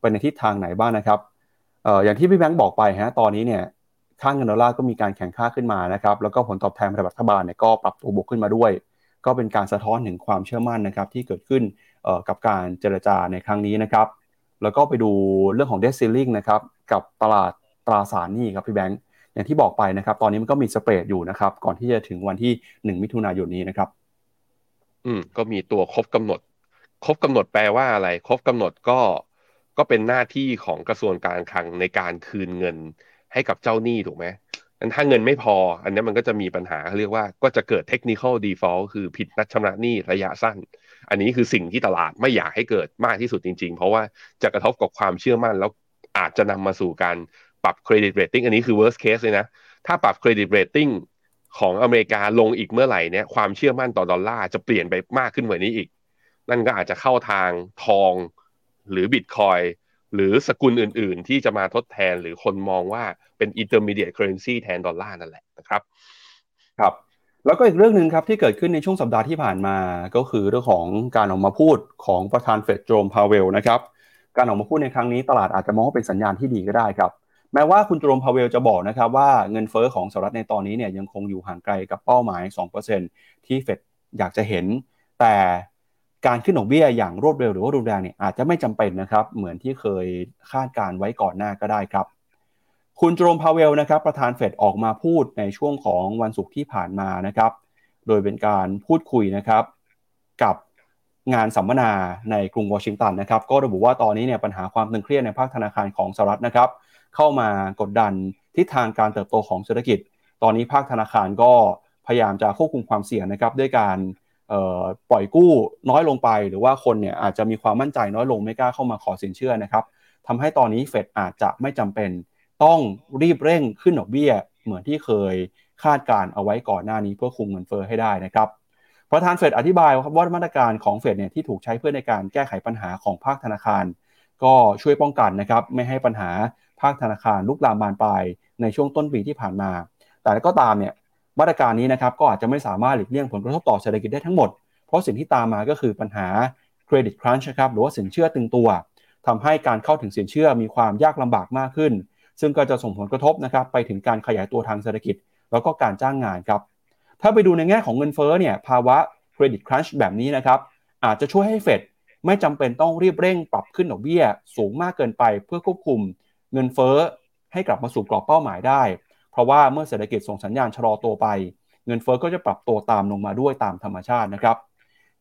S2: ไปในทิศทางไหนบ้างนะครับ อย่างที่พี่แบงค์บอกไปฮะตอนนี้เนี่ยค่างเงินดอลลาร์ก็มีการแข่งค่าขึ้นมานะครับแล้วก็ผลตอบแทนรัฐบาลเนี่ยก็ปรับตัวบวกขึ้นมาด้วย ก็เป็นการสะท้อนถึงความเชื่อมั่นนะครับที่เกิดขึ้นกับการเจรจาในครั้งนี้นะครับแล้วก็ไปดูเรื่องของเดซิลลิงนะครับกับตลาดตราสารหนี้ครับพี่แบงค์อย่างที่บอกไปนะครับ ตอนนี้มันก็มีสเปรดอยู่นะครับ ก่อนที่จะถึงวันที่1มิถุนายนนี้นะครับ
S3: อืมก็มีตัวครบกำหนด ครบกำหนดแปลว่าอะไร ครบกำหนดก็ ก็เป็นหน้าที่ของกระทรวงการคลังในการคืนเงินให้กับเจ้าหนี้ถูกไหมนั้นถ้าเงินไม่พอ อันนี้มันก็จะมีปัญหาเรียกว่าก็จะเกิด technical default คือผิดนัดชำระหนี้ระยะสั้น อันนี้คือสิ่งที่ตลาดไม่อยากให้เกิดมากที่สุดจริง ๆ เพราะว่าจะกระทบกับความเชื่อมั่น แล้วอาจจะนำมาสู่การปรับ credit rating อันนี้คือ worst case เลยนะ ถ้าปรับ credit rating ของอเมริกาลงอีกเมื่อไหร่เนี่ยความเชื่อมั่นต่อดอลลาร์จะเปลี่ยนไปมากขึ้นกว่านี้อีก นั่นก็อาจจะเข้าทางทอง หรือบิตคอยน์หรือสกุลอื่น ๆ ที่จะมาทดแทนหรือคนมองว่าเป็น intermediate currency แทนดอลลาร์นั่นแหละนะครับ
S2: ครับ แล้วก็อีกเรื่องหนึ่งครับที่เกิดขึ้นในช่วงสัปดาห์ที่ผ่านมาก็คือเรื่องของการออกมาพูดของประธานเฟดโจมพาเวลนะครับการออกมาพูดในครั้งนี้ตลาดอาจจะมองว่าเป็นสัญญาณที่ดีก็ได้ครับแม้ว่าคุณโจมพาเวลจะบอกนะครับว่าเงินเฟอ้อของสหรัฐในตอนนี้เนี่ยยังคงอยู่ห่างไกลกับเป้าหมาย 2%ที่เฟดอยากจะเห็น แต่ การขึ้นดอกเบี้ยอย่างรวดเร็วหรือว่ารุนแรงเนี่ยอาจจะไม่จำเป็นนะครับ เหมือนที่เคยคาดการไว้ก่อนหน้าก็ได้ครับ คุณโจมพาเวลนะครับ ประธานเฟดออกมาพูดในช่วงของวันศุกร์ที่ผ่านมานะครับ โดยเป็นการพูดคุยนะครับ กับงานสัมมนาในกรุงวอชิงตันนะครับ ก็ระบุว่าตอนนี้เนี่ยปัญหาความตึงเครียดในภาคธนาคารของสหรัฐนะครับ เข้ามากดดันทิศทางการเติบโตของเศรษฐกิจ ตอนนี้ภาคธนาคารก็พยายามจะควบคุมความเสี่ยงนะครับ ด้วยการ ปล่อยกู้น้อยลงไป หรือว่าคนเนี่ยอาจจะมีความมั่นใจน้อยลงไม่กล้าเข้ามาขอสินเชื่อนะครับทำให้ตอนนี้เฟดอาจจะไม่จำเป็นต้องรีบเร่งขึ้นดอกเบี้ย เหมือนที่เคยคาดการเอาไว้ก่อนหน้านี้เพื่อคุมเงินเฟอ้อให้ได้นะครับประธานเฟดอธิบายว่ามาตรการของเฟดเนี่ยที่ถูกใช้เพื่อในการแก้ไขปัญหาของภาคธนาคาร ก็ช่วยป้องกันนะครับไม่ให้ปัญหาภาคธนาคารลุกลามบานปลายในช่วงต้นปีที่ผ่านมา แต่ก็ตามเนี่ย มาตรการนี้นะครับก็อาจจะไม่สามารถหลีกเลี่ยงผลกระทบต่อเศรษฐกิจได้ทั้งหมด เพราะสิ่งที่ตามมาก็คือปัญหาเครดิตครันช์ครับหรือว่าสินเชื่อตึงตัวทำให้การเข้าถึงสินเชื่อมีความยากลำบากมากขึ้น ซึ่งก็จะส่งผลกระทบนะครับไปถึงการขยายตัวทางเศรษฐกิจ แล้วก็การจ้างงานครับถ้าไปดูในแง่ของเงินเฟ้อเนี่ยภาวะเครดิตครันช์แบบนี้นะครับอาจจะช่วยให้เฟดไม่จำเป็นต้องรีบเร่งปรับขึ้นดอกเบี้ย สูงมากเกินไปเพื่อควบคุม เงินเฟ้อให้กลับมาสู่กรอบเป้าหมายได้ เพราะว่าเมื่อเศรษฐกิจส่งสัญญาณชะลอตัวไป เงินเฟ้อก็จะปรับตัวตามลงมาด้วยตามธรรมชาตินะครับ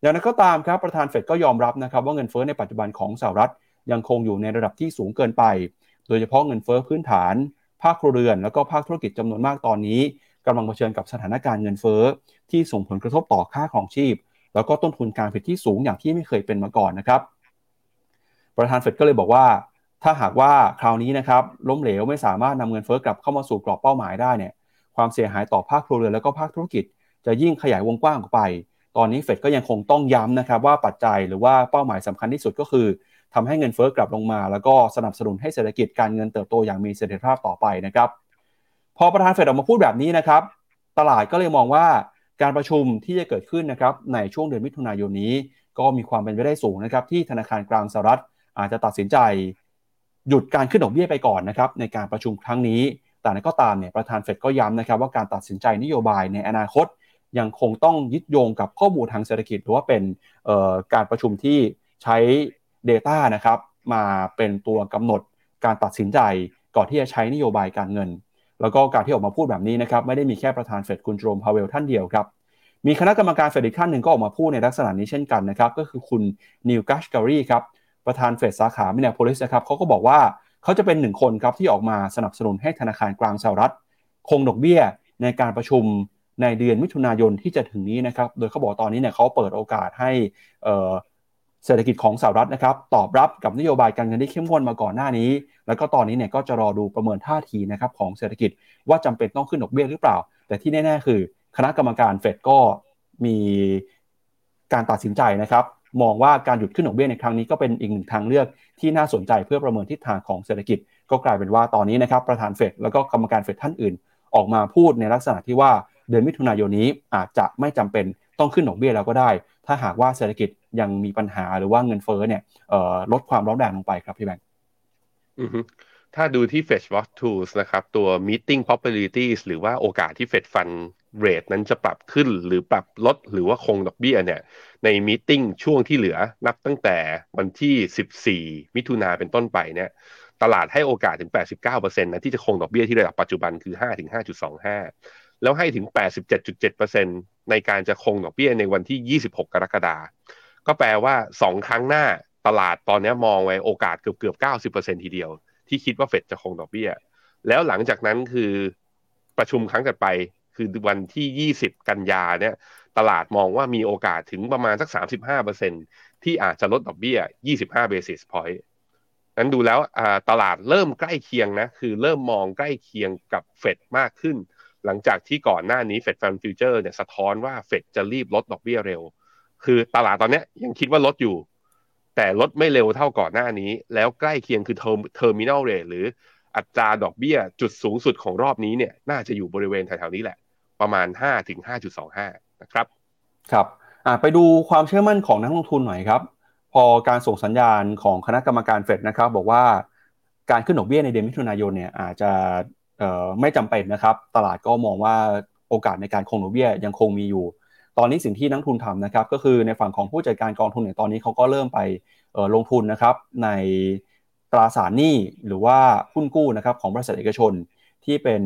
S2: อย่างนั้นก็ตามครับประธานเฟดก็ยอมรับนะครับว่าเงินเฟ้อในปัจจุบันของสหรัฐยังคงอยู่ในระดับที่สูงเกินไป โดยเฉพาะเงินเฟ้อพื้นฐาน ภาคครัวเรือน แล้วก็ภาคธุรกิจจำนวนมากตอนนี้กำลังเผชิญกับสถานการณ์เงินเฟ้อที่ส่งผลกระทบต่อค่าครองชีพ แล้วก็ต้นทุนการผลิตที่สูงอย่างที่ไม่เคยเป็นมาก่อนนะครับ ประธานเฟดก็เลยบอกว่า ถ้าหากว่าคราวนี้นะครับล้มเหลวไม่สามารถนำเงินเฟ้อกลับเข้ามาสู่กรอบเป้าหมายได้เนี่ยความเสียหายต่อภาคครัวเรือนแล้วก็ภาคธุรกิจ จะยิ่งขยายวงกว้างออกไป ตอนนี้เฟดก็ยังคงต้องย้ำนะครับว่าปัจจัยหรือว่าเป้าหมายสำคัญที่สุดก็คือทำให้เงินเฟ้อกลับลงมา แล้วก็สนับสนุนให้เศรษฐกิจการเงินเติบโตอย่างมีเสถียรภาพต่อไปนะครับพอประธานเฟดออกมาพูดแบบนี้นะครับ ตลาดก็เลยมองว่าการประชุมที่จะเกิดขึ้นนะครับในช่วงเดือนมิถุนายนนี้ ก็มีความเป็นไปได้สูงนะครับที่ธนาคารกลางสหรัฐอาจจะตัดสินใจ หยุดการขึ้นดอกเบี้ยไปก่อนนะครับในการประชุมครั้งนี้ แต่นั้นก็ตามเนี่ยประธานเฟดก็ย้ำนะครับว่าการตัดสินใจนโยบายในอนาคต ยังคงต้องยึดโยงกับข้อมูลทางเศรษฐกิจหรือว่าเป็นการประชุมที่ใช้ Data นะครับมาเป็นตัวกำหนดการตัดสินใจก่อนที่จะใช้นโยบายการเงิน แล้วก็การที่ออกมาพูดแบบนี้นะครับไม่ได้มีแค่ประธานเฟดคุณโจมพาเวลท่านเดียวครับมีคณะกรรมการเฟดอีกท่านหนึ่งก็ออกมาพูดในลักษณะนี้เช่นกันนะครับก็คือคุณนิวกัชการีครับ ประธานเฟดสาขามินนโพลิสนะครับเขาก็บอกว่าเขาจะเป็นหนึ่งคนครับที่ออกมาสนับสนุนให้ธนาคารกลางสหรัฐ คงดอกเบี้ยในการประชุมในเดือนมิถุนายนที่จะถึงนี้นะครับ โดยเขาบอกตอนนี้เนี่ยเขาเปิดโอกาสให้เศรษฐกิจของสหรัฐนะครับตอบรับกับนโยบายการเงินที่เข้มข้นมาก่อนหน้านี้ แล้วก็ตอนนี้เนี่ยก็จะรอดูประเมินท่าทีนะครับของเศรษฐกิจว่าจำเป็นต้องขึ้นดอกเบี้ยหรือเปล่า แต่ที่แน่ ๆ คือ คณะกรรมการเฟดก็มีการตัดสินใจนะครับ มองว่าการหยุดขึ้นดอกเบี้ยในครั้งนี้ก็เป็นอีกหนึ่งทางเลือกที่น่าสนใจเพื่อประเมินทิศทางของเศรษฐกิจ ก็กลายเป็นว่าตอนนี้นะครับประธานเฟดแล้วก็กรรมการเฟดท่านอื่น ออกมาพูดในลักษณะที่ว่าเดือนมิถุนายนนี้อาจจะไม่จำเป็นต้องขึ้นดอกเบี้ยแล้วก็ได้ ถ้าหากว่าเศรษฐกิจยังมีปัญหาหรือว่าเงินเฟ้อเนี่ยลดความร้อนแรงลงไปครับพี่แบงค์
S3: ถ้าดูที่ Fed Watch Tools นะครับ ตัว meeting probabilities หรือว่าโอกาสที่ Fed Fund เรทนั้นจะปรับขึ้นหรือปรับลดหรือว่าคงดอกเบี้ยเนี่ยในมีติ้งช่วงที่เหลือนับตั้งแต่วันที่ 14 มิถุนาเป็นต้นไปเนี่ยตลาดให้โอกาสถึง 89%นะที่จะคงดอกเบี้ยที่ระดับปัจจุบันคือ 5-5.25 แล้วให้ถึง 87.7%เในการจะคงดอกเบี้ยในวันที่ 26 กรกฎาคมก็แปลว่าสองครั้งหน้าตลาดตอนนี้มองไว้โอกาสเกือบเกือบ90%ทีเดียว ที่คิดว่าเฟดจะคงดอกเบี้ย แล้วหลังจากนั้นคือประชุมครั้งถัดไป คือวันที่ 20 กันยาเนี่ยตลาดมองว่ามีโอกาสถึงประมาณสัก 35%ที่อาจจะลดดอกเบี้ย 25 basis point นั้นดูแล้วตลาดเริ่มใกล้เคียงนะ คือเริ่มมองใกล้เคียงกับเฟดมากขึ้น หลังจากที่ก่อนหน้านี้ Fed Fund Future เนี่ยสะท้อนว่าเฟดจะรีบลดดอกเบี้ยเร็ว คือตลาดตอนนี้ยังคิดว่าลดอยู่ แต่ลดไม่เร็วเท่าก่อนหน้านี้ แล้วใกล้เคียงคือ terminal rate หรืออัตราดอกเบี้ยจุดสูงสุดของรอบนี้เนี่ยน่าจะอยู่บริเวณแถวๆนี้แหละ ประมาณ 5 ถึง 5.25 นะครับ
S2: ครับไปดูความเชื่อมั่นของนักลงทุนหน่อยครับ พอการส่งสัญญาณของคณะกรรมการเฟดนะครับ บอกว่าการขึ้นดอกเบี้ยในเดือนมิถุนายนเนี่ยอาจจะไม่จำเป็นนะครับ ตลาดก็มองว่าโอกาสในการคงดอกเบี้ยยังคงมีอยู่ ตอนนี้สิ่งที่นักทุนทำนะครับ ก็คือในฝั่งของผู้จัดการกองทุนเนี่ยตอนนี้เขาก็เริ่มไปลงทุนนะครับในตราสารหนี้หรือว่าหุ้นกู้นะครับของบริษัทเอกชนที่เป็น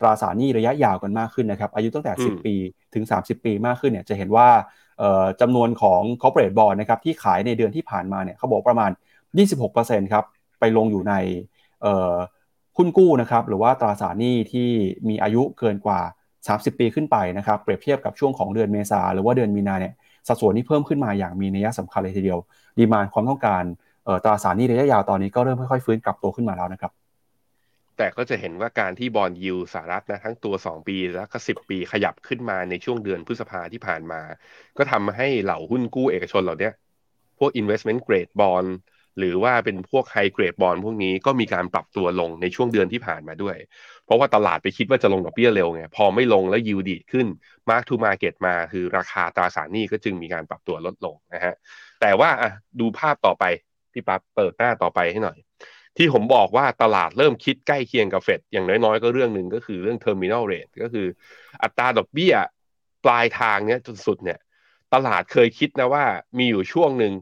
S2: ตราสารหนี้ระยะยาวกันมากขึ้นนะครับ อายุตั้งแต่ 10 ปีถึง 30 ปีมากขึ้นเนี่ยจะเห็นว่าจำนวนของ corporate bond นะครับที่ขายในเดือนที่ผ่านมาเนี่ยเขาบอกประมาณ 26%ครับไปลงอยู่ในหุ้นกู้นะครับหรือว่าตราสารหนี้ที่มีอายุเกินกว่า 30 ปีขึ้นไปนะครับเปรียบเทียบกับช่วงของเดือนเมษาหรือว่าเดือนมีนาเนี่ยสัดส่วนนี้เพิ่มขึ้นมาอย่างมีนัยสำคัญเลยทีเดียว ดีมานความต้องการตราสารหนี้ระยะยาวตอนนี้ก็เริ่มค่อยๆฟื้นกลับตัวขึ้นมาแล้วนะครับ
S3: แต่ก็จะเห็นว่าการที่บอลยิวสหรัฐนะทั้งตัว 2 ปีแล้วก็10 ปีขยับขึ้นมาในช่วงเดือนพฤษภาที่ผ่านมา ก็ทำให้เหล่าหุ้นกู้เอกชนเหล่านี้พวก investment grade bond หรือว่าเป็นพวก high grade bond พวกนี้ก็มีการปรับตัวลงในช่วงเดือนที่ผ่านมาด้วย เพราะว่าตลาดไปคิดว่าจะลงดอกเบี้ยเร็วไง พอไม่ลงแล้วยิวดีดขึ้น mark to market มาคือราคาตราสารหนี้ก็จึงมีการปรับตัวลดลงนะฮะแต่ว่าดูภาพต่อไปพี่ปั๊บเปิดหน้าต่อไปให้หน่อย ที่ผมบอกว่าตลาดเริ่มคิดใกล้เคียงกับเฟดอย่างน้อยๆ ก็เรื่องหนึ่งก็คือเรื่อง terminal rate ก็คืออัตราดอกเบี้ยปลายทางเนี้ยจนสุดเนี่ย ตลาดเคยคิดนะว่ามีอยู่ช่วงหนึ่ง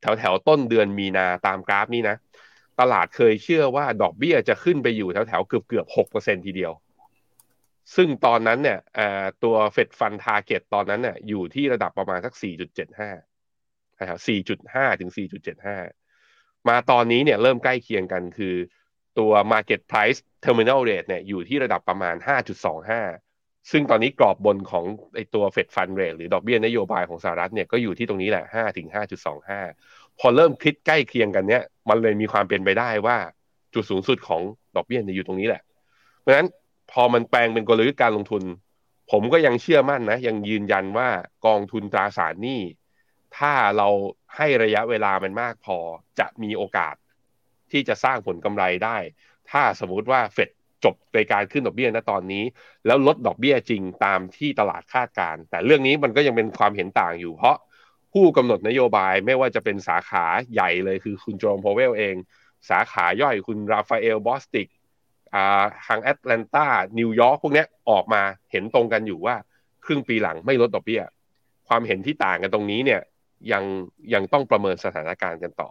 S3: แถวแถวต้นเดือนมีนาตามกราฟนี้นะ ตลาดเคยเชื่อว่าดอกเบี้ยจะขึ้นไปอยู่แถวแถวเกือบเกือบหกเปอร์เซ็นทีเดียว ซึ่งตอนนั้นเนี่ยตัว Fed Fund Target ตอนนั้นเนี่ยอยู่ที่ระดับประมาณสักสี่จุดเจ็ดห้าแถวสี่จุดห้าถึงสี่จุดเจ็ดห้า มาตอนนี้เนี่ยเริ่มใกล้เคียงกันคือตัว market price terminal rate เนี่ยอยู่ที่ระดับประมาณ 5.25 ซึ่งตอนนี้กรอบบนของไอตัว Fed Fund Rate หรือดอกเบี้ยนโยบายของสหรัฐเนี่ยก็อยู่ที่ตรงนี้แหละ5ถึง5.25 พอเริ่มคิดใกล้เคียงกันเนี่ยมันเลยมีความเป็นไปได้ว่าจุดสูงสุดของดอกเบี้ยเนี่ยอยู่ตรงนี้แหละ เพราะฉะนั้นพอมันแปลงเป็นกลยุทธ์การลงทุน ผมก็ยังเชื่อมั่นนะ ยังยืนยันว่ากองทุนตราสารหนี้ ถ้าเราให้ระยะเวลามันมากพอจะมีโอกาสที่จะสร้างผลกำไรได้ ถ้าสมมุติว่าเฟดจบในการขึ้นดอกเบี้ยณตอนนี้ แล้วลดดอกเบี้ยจริงตามที่ตลาดคาดการณ์แต่เรื่องนี้มันก็ยังเป็นความเห็นต่างอยู่ เพราะผู้กำหนดนโยบายไม่ว่าจะเป็นสาขาใหญ่เลยคือคุณเจอโรมพาวเวลเอง สาขาย่อยคุณราฟาเอลบอสติกทางแอตแลนตานิวยอร์กพวกนี้ออกมาเห็นตรงกันอยู่ว่า ครึ่งปีหลังไม่ลดดอกเบี้ย ความเห็นที่ต่างกันตรงนี้เนี่ย ยังยังต้องประเมินสถานการณ์กันต่อ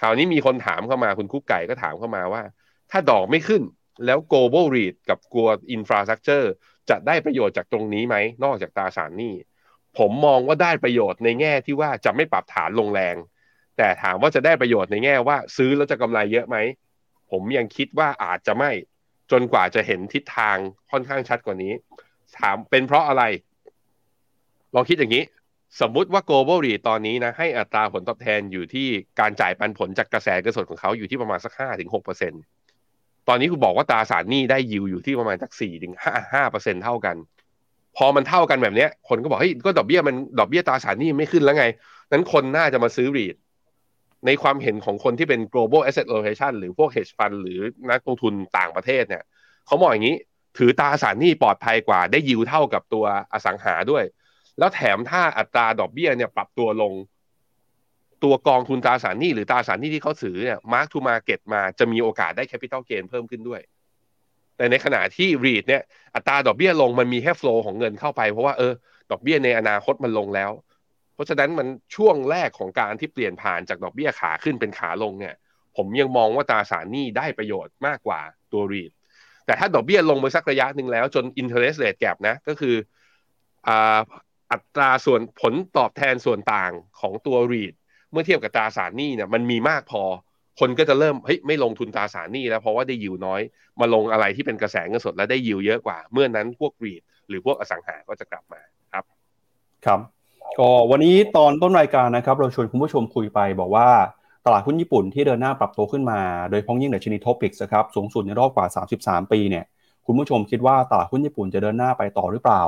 S3: คราวนี้มีคนถามเข้ามาคุณคุกไก่ก็ถามเข้ามาว่า ถ้าดอกไม่ขึ้นแล้ว global REIT กับกลัว infrastructure จะได้ประโยชน์จากตรงนี้ไหม นอกจากตราสารหนี้ ผมมองว่าได้ประโยชน์ในแง่ที่ว่าจะไม่ปรับฐานลงแรง แต่ถามว่าจะได้ประโยชน์ในแง่ว่า ซื้อแล้วจะกำไรเยอะไหม ผมยังคิดว่าอาจจะไม่ จนกว่าจะเห็นทิศทางค่อนข้างชัดกว่านี้ ถามเป็นเพราะอะไร ลองคิดอย่างนี้ สมมุติว่า global REIT ตอนนี้นะให้อัตราผลตอบแทนอยู่ที่การจ่ายปันผลจากกระแสเงินสดของเขาอยู่ที่ประมาณสักห้าถึงหกเปอร์เซ็นตอนนี้คุณบอกว่าตราสารหนี้ได้ยิวอยู่ที่ประมาณสักสี่ถึงห้าห้าเปอร์เซ็นเท่ากัน พอมันเท่ากันแบบนี้คนก็บอกเฮ้ยก็ดอกเบี้ยมันดอกเบี้ยตราสารหนี้ไม่ขึ้นแล้วไง นั้นคนน่าจะมาซื้อ REIT ในความเห็นของคนที่เป็น global asset allocation หรือพวก hedge fund หรือนักลงทุนต่างประเทศเนี่ยเขามองอย่างนี้ ถือตราสารหนี้ปลอดภัยกว่าได้ยิวเท่ากับตัวอสังหาด้วย แล้วแถมถ้าอัตราดอกเบี้ยเนี่ยปรับตัวลง ตัวกองทุนตราสารหนี้หรือตราสารหนี้ที่เขาถือเนี่ย mark to market มาจะมีโอกาสได้ capital gain เพิ่มขึ้นด้วย แต่ในขณะที่ REIT เนี่ยอัตราดอกเบี้ยลงมันมีแค่ flow ของเงินเข้าไปเพราะว่าเออดอกเบี้ยในอนาคตมันลงแล้ว เพราะฉะนั้นมันช่วงแรกของการที่เปลี่ยนผ่านจากดอกเบี้ยขาขึ้นเป็นขาลงเนี่ย ผมยังมองว่าตราสารหนี้ได้ประโยชน์มากกว่าตัวรีดแต่ถ้าดอกเบี้ยลงไปสักระยะหนึ่งแล้วจน interest rate gap นะก็คือ อัตราส่วนผลตอบแทนส่วนต่างของตัวรีดเมื่อเทียบกับตราสารหนี้เนี่ยมันมีมากพอ คนก็จะเริ่มเฮ้ยไม่ลงทุนตราสารหนี้แล้วเพราะว่าได้ยิวน้อย มาลงอะไรที่เป็นกระแสเงินสดและได้ยิวเยอะกว่า เมื่อนั้นพวกรีดหรือพวกอสังหาก็จะกลับมาครับ
S2: ครับก็วันนี้ตอนต้นรายการนะครับ เราชวนคุณผู้ชมคุยไปบอกว่าตลาดหุ้นญี่ปุ่นที่เดินหน้าปรับตัวขึ้นมา โดยเฉพาะอย่างยิ่งในดัชนี TOPIX ครับสูงสุดในรอบกว่า 33 ปีเนี่ยคุณผู้ชมคิดว่าตลาดหุ้นญี่ปุ่นจะเดินหน้าไปต่อหรือเปล่า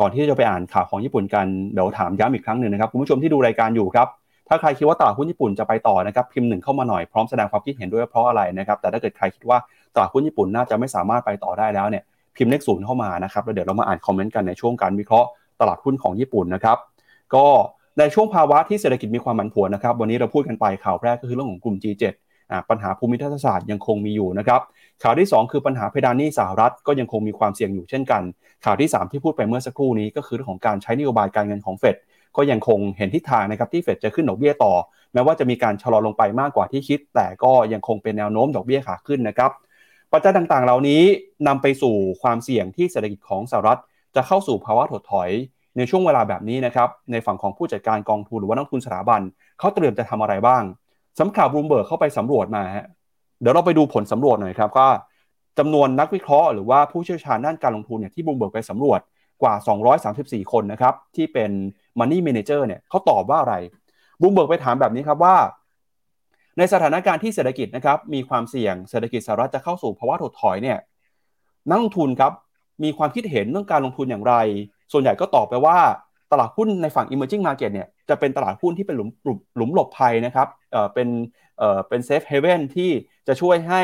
S2: ก่อนที่จะไปอ่านข่าวของญี่ปุ่นกันเดี๋ยวถามย้ำอีกครั้งหนึ่งนะครับคุณผู้ชมที่ดูรายการอยู่ครับถ้าใครคิดว่าตลาดหุ้นญี่ปุ่นจะไปต่อนะครับพิมพ์หนึ่งเข้ามาหน่อยพร้อมแสดงความคิดเห็นด้วยเพราะอะไรนะครับแต่ถ้าเกิดใครคิดว่าตลาดหุ้นญี่ปุ่นน่าจะไม่สามารถไปต่อได้แล้วเนี่ยพิมพ์เลขศูนย์เข้ามานะครับแล้วเดี๋ยวเรามาอ่านคอมเมนต์กันในช่วงการวิเคราะห์ตลาดหุ้นของญี่ปุ่นนะครับก็ในช่วงภาวะที่เศรษฐกิจมีความผันผวนนะครับวันนี้เราพูดกันไปข่าวแรกก็คือเรื่องของกลุ่ม G7 ปัญหาภูมิทัศศาสตร์ยังคงมีอยู่นะครับ ข่าวที่ 2 คือปัญหาเพดานหนี้สหรัฐก็ยังคงมีความเสี่ยงอยู่เช่นกัน ข่าวที่ 3 ที่พูดไปเมื่อสักครู่นี้ก็คือเรื่องของการใช้นโยบายการเงินของเฟดก็ยังคงเห็นทิศทางนะครับที่เฟดจะขึ้นดอกเบี้ยต่อ แม้ว่าจะมีการชะลอลงไปมากกว่าที่คิด แต่ก็ยังคงเป็นแนวโน้มดอกเบี้ยขาขึ้นนะครับปัจจัยต่างๆ เหล่านี้นำไปสู่ความเสี่ยงที่เศรษฐกิจของสหรัฐ จะเข้าสู่ภาวะถดถอยในช่วงเวลาแบบนี้นะครับในฝั่งของผู้จัดการกองทุนหรือว่านักลงทุนสถาบันเขาเตรียมจะทำอะไรบ้างสำนักข่าวบลูมเบิร์กเข้าไปสำรวจมาฮะ เดี๋ยวเราไปดูผลสำรวจหน่อยครับว่าจำนวนนักวิเคราะห์หรือว่าผู้เชี่ยวชาญด้านการลงทุนเนี่ยที่บลูมเบิร์กไปสำรวจกว่า 234 คนนะครับที่เป็น Money Manager เนี่ยเขาตอบว่าอะไรบลูมเบิร์กไปถามแบบนี้ครับว่า ในสถานการณ์ที่เศรษฐกิจนะครับมีความเสี่ยงเศรษฐกิจสหรัฐจะเข้าสู่ภาวะถดถอยเนี่ยนักลงทุนครับมีความคิดเห็นเรื่องการลงทุนอย่างไร ส่วนใหญ่ก็ตอบไปว่า ตลาดหุ้นในฝั่ง emerging market เนี่ยจะเป็นตลาดหุ้นที่เป็นหลุมหลุมหลบภัยนะครับเอ่อเป็นเอ่อเป็น safe haven ที่จะช่วยให้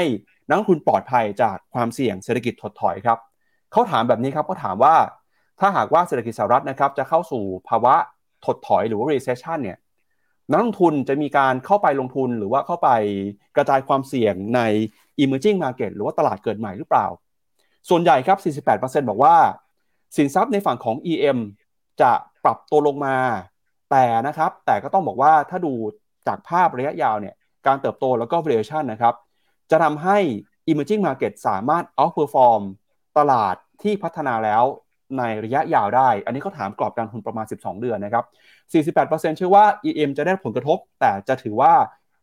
S2: นักลงทุนปลอดภัยจากความเสี่ยงเศรษฐกิจถดถอยครับเขาถามแบบนี้ครับเขาถามว่าถ้าหากว่าเศรษฐกิจสหรัฐนะครับจะเข้าสู่ภาวะถดถอยหรือว่า recession เนี่ยนักลงทุนจะมีการเข้าไปลงทุนหรือว่าเข้าไปกระจายความเสี่ยงใน emerging market หรือว่าตลาดเกิดใหม่หรือเปล่า ส่วนใหญ่ครับ 48%บอกว่า สินทรัพย์ในฝั่งของ EM จะ ปรับตัวลงมา แต่นะครับ แต่ก็ต้องบอกว่าถ้าดูจากภาพระยะยาวเนี่ย การเติบโตแล้วก็ valuation นะครับ จะทำให้ emerging market สามารถ outperform ตลาดที่พัฒนาแล้วในระยะยาวได้ อันนี้เขาถามกรอบการทุนประมาณ 12 เดือนนะครับ 48%เชื่อว่า EM จะได้ผลกระทบ แต่จะถือว่า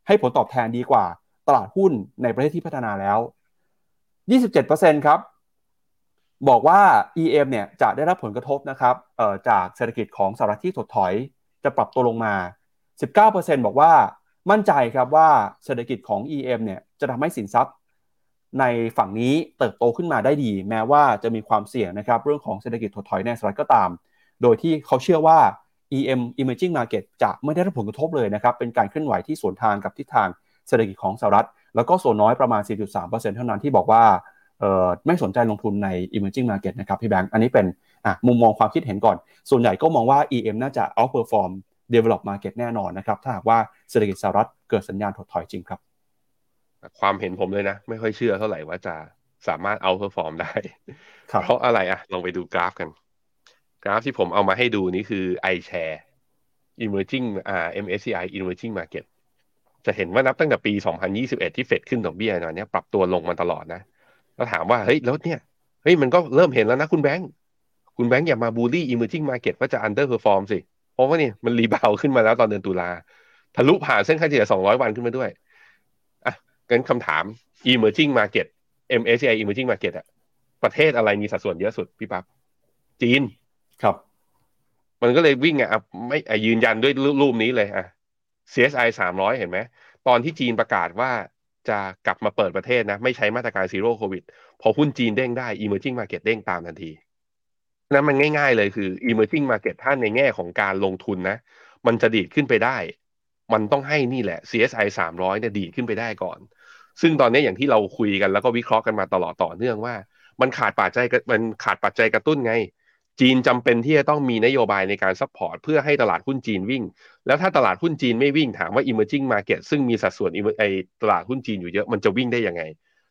S2: ให้ผลตอบแทนดีกว่า ตลาดหุ้นในประเทศที่พัฒนาแล้ว 27%ครับ บอกว่า EM เนี่ยจะได้รับผลกระทบนะครับจากเศรษฐกิจของสหรัฐที่ถดถอยจะปรับตัวลงมา 19%บอกว่ามั่นใจครับว่าเศรษฐกิจของ EM เนี่ยจะทำให้สินทรัพย์ ในฝั่งนี้เติบโตขึ้นมาได้ดี แม้ว่าจะมีความเสี่ยงนะครับเรื่องของเศรษฐกิจถดถอยในสหรัฐก็ตาม โดยที่เขาเชื่อว่า EM Emerging Market จะไม่ได้รับผลกระทบเลยนะครับ เป็นการเคลื่อนไหวที่สวนทางกับทิศทางเศรษฐกิจของสหรัฐ แล้วก็ส่วนน้อยประมาณ 4.3%เท่านั้นที่บอกว่า ไม่สนใจลงทุนใน emerging market นะครับพี่แบงค์อันนี้เป็นมุมมองความคิดเห็นก่อน ส่วนใหญ่ก็มองว่า EM น่าจะ outperform develop market แน่นอนนะครับ ถ้าหากว่าเศรษฐกิจสหรัฐเกิดสัญญาณถดถอยจริงครับ
S3: ความเห็นผมเลยนะ ไม่ค่อยเชื่อเท่าไหร่ว่าจะสามารถ outperform ได้ เพราะอะไรอะลองไปดูกราฟกัน กราฟที่ผมเอามาให้ดูนี่คือ iShare emerging อ่า MSCI emerging market จะเห็นว่านับตั้งแต่ปี 2021 ที่เฟดขึ้นดอกเบี้ยนะเนี่ยปรับตัวลงมาตลอดนะ แล้วถามว่าเฮ้ยแล้วเนี่ยเฮ้ยมันก็เริ่มเห็นแล้วนะคุณแบงค์คุณแบงค์อย่ามา bully emerging market ว่าจะ underperform สิ เพราะว่านี่มัน rebound ขึ้นมาแล้วตอนเดือนตุลาทะลุผ่านเส้นค่าเฉลี่ย200 วันขึ้นมาด้วยอะงั้นคำถาม emerging market MSCI emerging market อะประเทศอะไรมีสัดส่วนเยอะสุดพี่ปั๊บจีน
S2: ครับ
S3: มันก็เลยวิ่งอะไม่ยืนยันด้วยรูปนี้เลยอะ CSI 300 เห็นไหม ตอนที่จีนประกาศว่า จะกลับมาเปิดประเทศนะ ไม่ใช้มาตรการ Zero Covid พอหุ้นจีนเด้งได้ emerging market เด้งตามทันทีนั้นมันง่ายๆเลยคือ emerging market ถ้านในแง่ของการลงทุนนะ มันจะดีดขึ้นไปได้ มันต้องให้นี่แหละ CSI 300เนี่ยดีดขึ้นไปได้ก่อน ซึ่งตอนนี้อย่างที่เราคุยกันแล้วก็วิเคราะห์กันมาตลอดต่อเนื่องว่า มันขาดปัจจัยมันขาดปัจจัยกระตุ้นไง จีนจำเป็นที่จะต้องมีนโยบายในการ support เพื่อให้ตลาดหุ้นจีนวิ่ง แล้วถ้าตลาดหุ้นจีนไม่วิ่งถามว่า emerging market ซึ่งมีสัดส่วนไอตลาดหุ้นจีนอยู่เยอะมันจะวิ่งได้ยังไง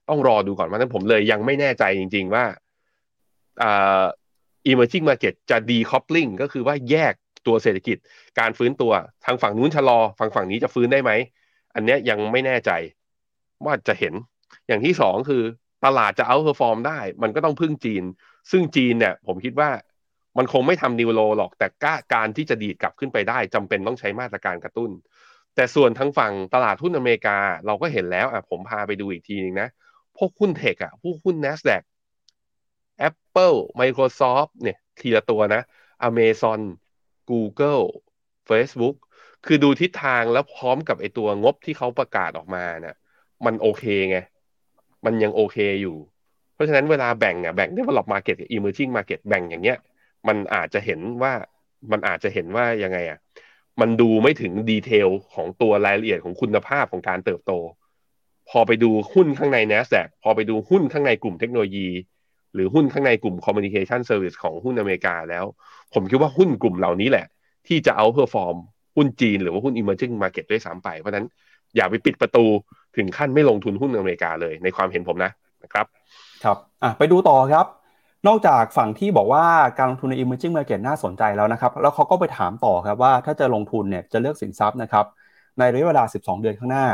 S3: ต้องรอดูก่อนว่านั้นผมเลยยังไม่แน่ใจจริง ๆว่าอ่า emerging market จะ decoupling ก็คือว่าแยกตัวเศรษฐกิจ การฟื้นตัวทางฝั่งนู้นชะลอฝั่งฝั่งนี้จะฟื้นได้ไหมอันนี้ยังไม่แน่ใจว่าจะเห็น อย่างที่สองคือตลาดจะ outperform ได้ มันก็ต้องพึ่งจีน ซึ่งจีนเนี่ยผมคิดว่า มันคงไม่ทำนิวโลหรอก แต่การที่จะดีดกลับขึ้นไปได้จำเป็นต้องใช้มาตรการกระตุ้น แต่ส่วนทั้งฝั่งตลาดหุ้นอเมริกาเราก็เห็นแล้วอะผมพาไปดูอีกทีนึงนะ พวกหุ้นเทคอะพวกหุ้น NASDAQ Apple Microsoft เนี่ยทีละตัวนะ Amazon Google Facebook คือดูทิศทางแล้วพร้อมกับไอตัวงบที่เขาประกาศออกมาเนะ่ยมันโอเคไง มันยังโอเคอยู่ เพราะฉะนั้นเวลาแบ่งอะแบ่ง develop market กับ emerging market แบ่งอย่างเงี้ย มันอาจจะเห็นว่ามันอาจจะเห็นว่ายังไงอะมันดูไม่ถึง detail ของตัวรายละเอียดของคุณภาพของการเติบโต พอไปดูหุ้นข้างใน NASDAQ พอไปดูหุ้นข้างในกลุ่มเทคโนโลยี หรือหุ้นข้างในกลุ่ม communication service ของหุ้นอเมริกาแล้ว ผมคิดว่าหุ้นกลุ่มเหล่านี้แหละ ที่จะ outperform หุ้นจีนหรือว่าหุ้น emerging market ด้วยซ้ำไป เพราะนั้นอย่าไปปิดประตูถึงขั้นไม่ลงทุนหุ้นอเมริกาเลยในความเห็นผมนะนะครับ
S2: ครับอะไปดูต่อครับ นอกจากฝั่งที่บอกว่าการลงทุนใน emerging market น่าสนใจแล้วนะครับ แล้วเขาก็ไปถามต่อครับว่าถ้าจะลงทุนเนี่ยจะเลือกสินทรัพย์นะครับในระยะเวลา 12 เดือนข้างหน้า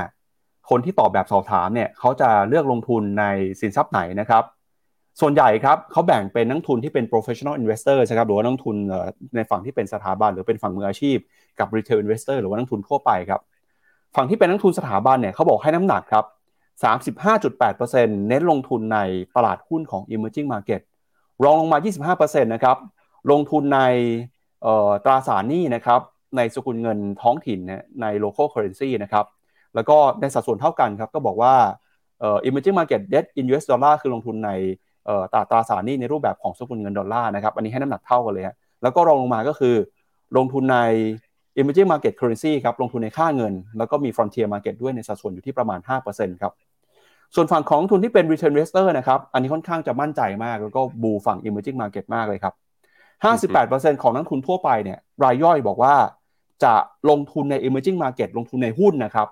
S2: คนที่ตอบแบบสอบถามเนี่ยเขาจะเลือกลงทุนในสินทรัพย์ไหนนะครับ ส่วนใหญ่ครับเขาแบ่งเป็นนักทุนที่เป็น professional investor นะครับหรือว่านักทุนในฝั่งที่เป็นสถาบันหรือเป็นฝั่งมืออาชีพ กับ retail investor หรือว่านักทุนทั่วไปครับฝั่งที่เป็นนักทุนสถาบันเนี่ยเขาบอกให้น้ำหนักครับ35.8%เน้นลงทุนในตลาดหุ้นของ emerging market รองลงมา 25%นะครับ ลงทุนในตราสารหนี้นะครับ ในสกุลเงินท้องถิ่นใน local currency นะครับ แล้วก็ในสัดส่วนเท่ากันครับ ก็บอกว่า emerging market debt in US dollar คือลงทุนในตราตราสารหนี้ในรูปแบบของสกุลเงินดอลลาร์นะครับ อันนี้ให้น้ำหนักเท่ากันเลยฮะแล้วก็รองลงมาก็คือ ลงทุนใน emerging market currency ครับ ลงทุนในค่าเงิน แล้วก็มี frontier market ด้วยในสัดส่วนอยู่ที่ประมาณ 5%ครับ ส่วนฝั่งของทุนที่เป็น return investor นะครับ อันนี้ค่อนข้างจะมั่นใจมาก แล้วก็บูฝั่ง emerging market มากเลยครับ 58%ของนักทุนทั่วไปเนี่ยรายย่อยบอกว่าจะลงทุนใน emerging market ลงทุนในหุ้นนะครับ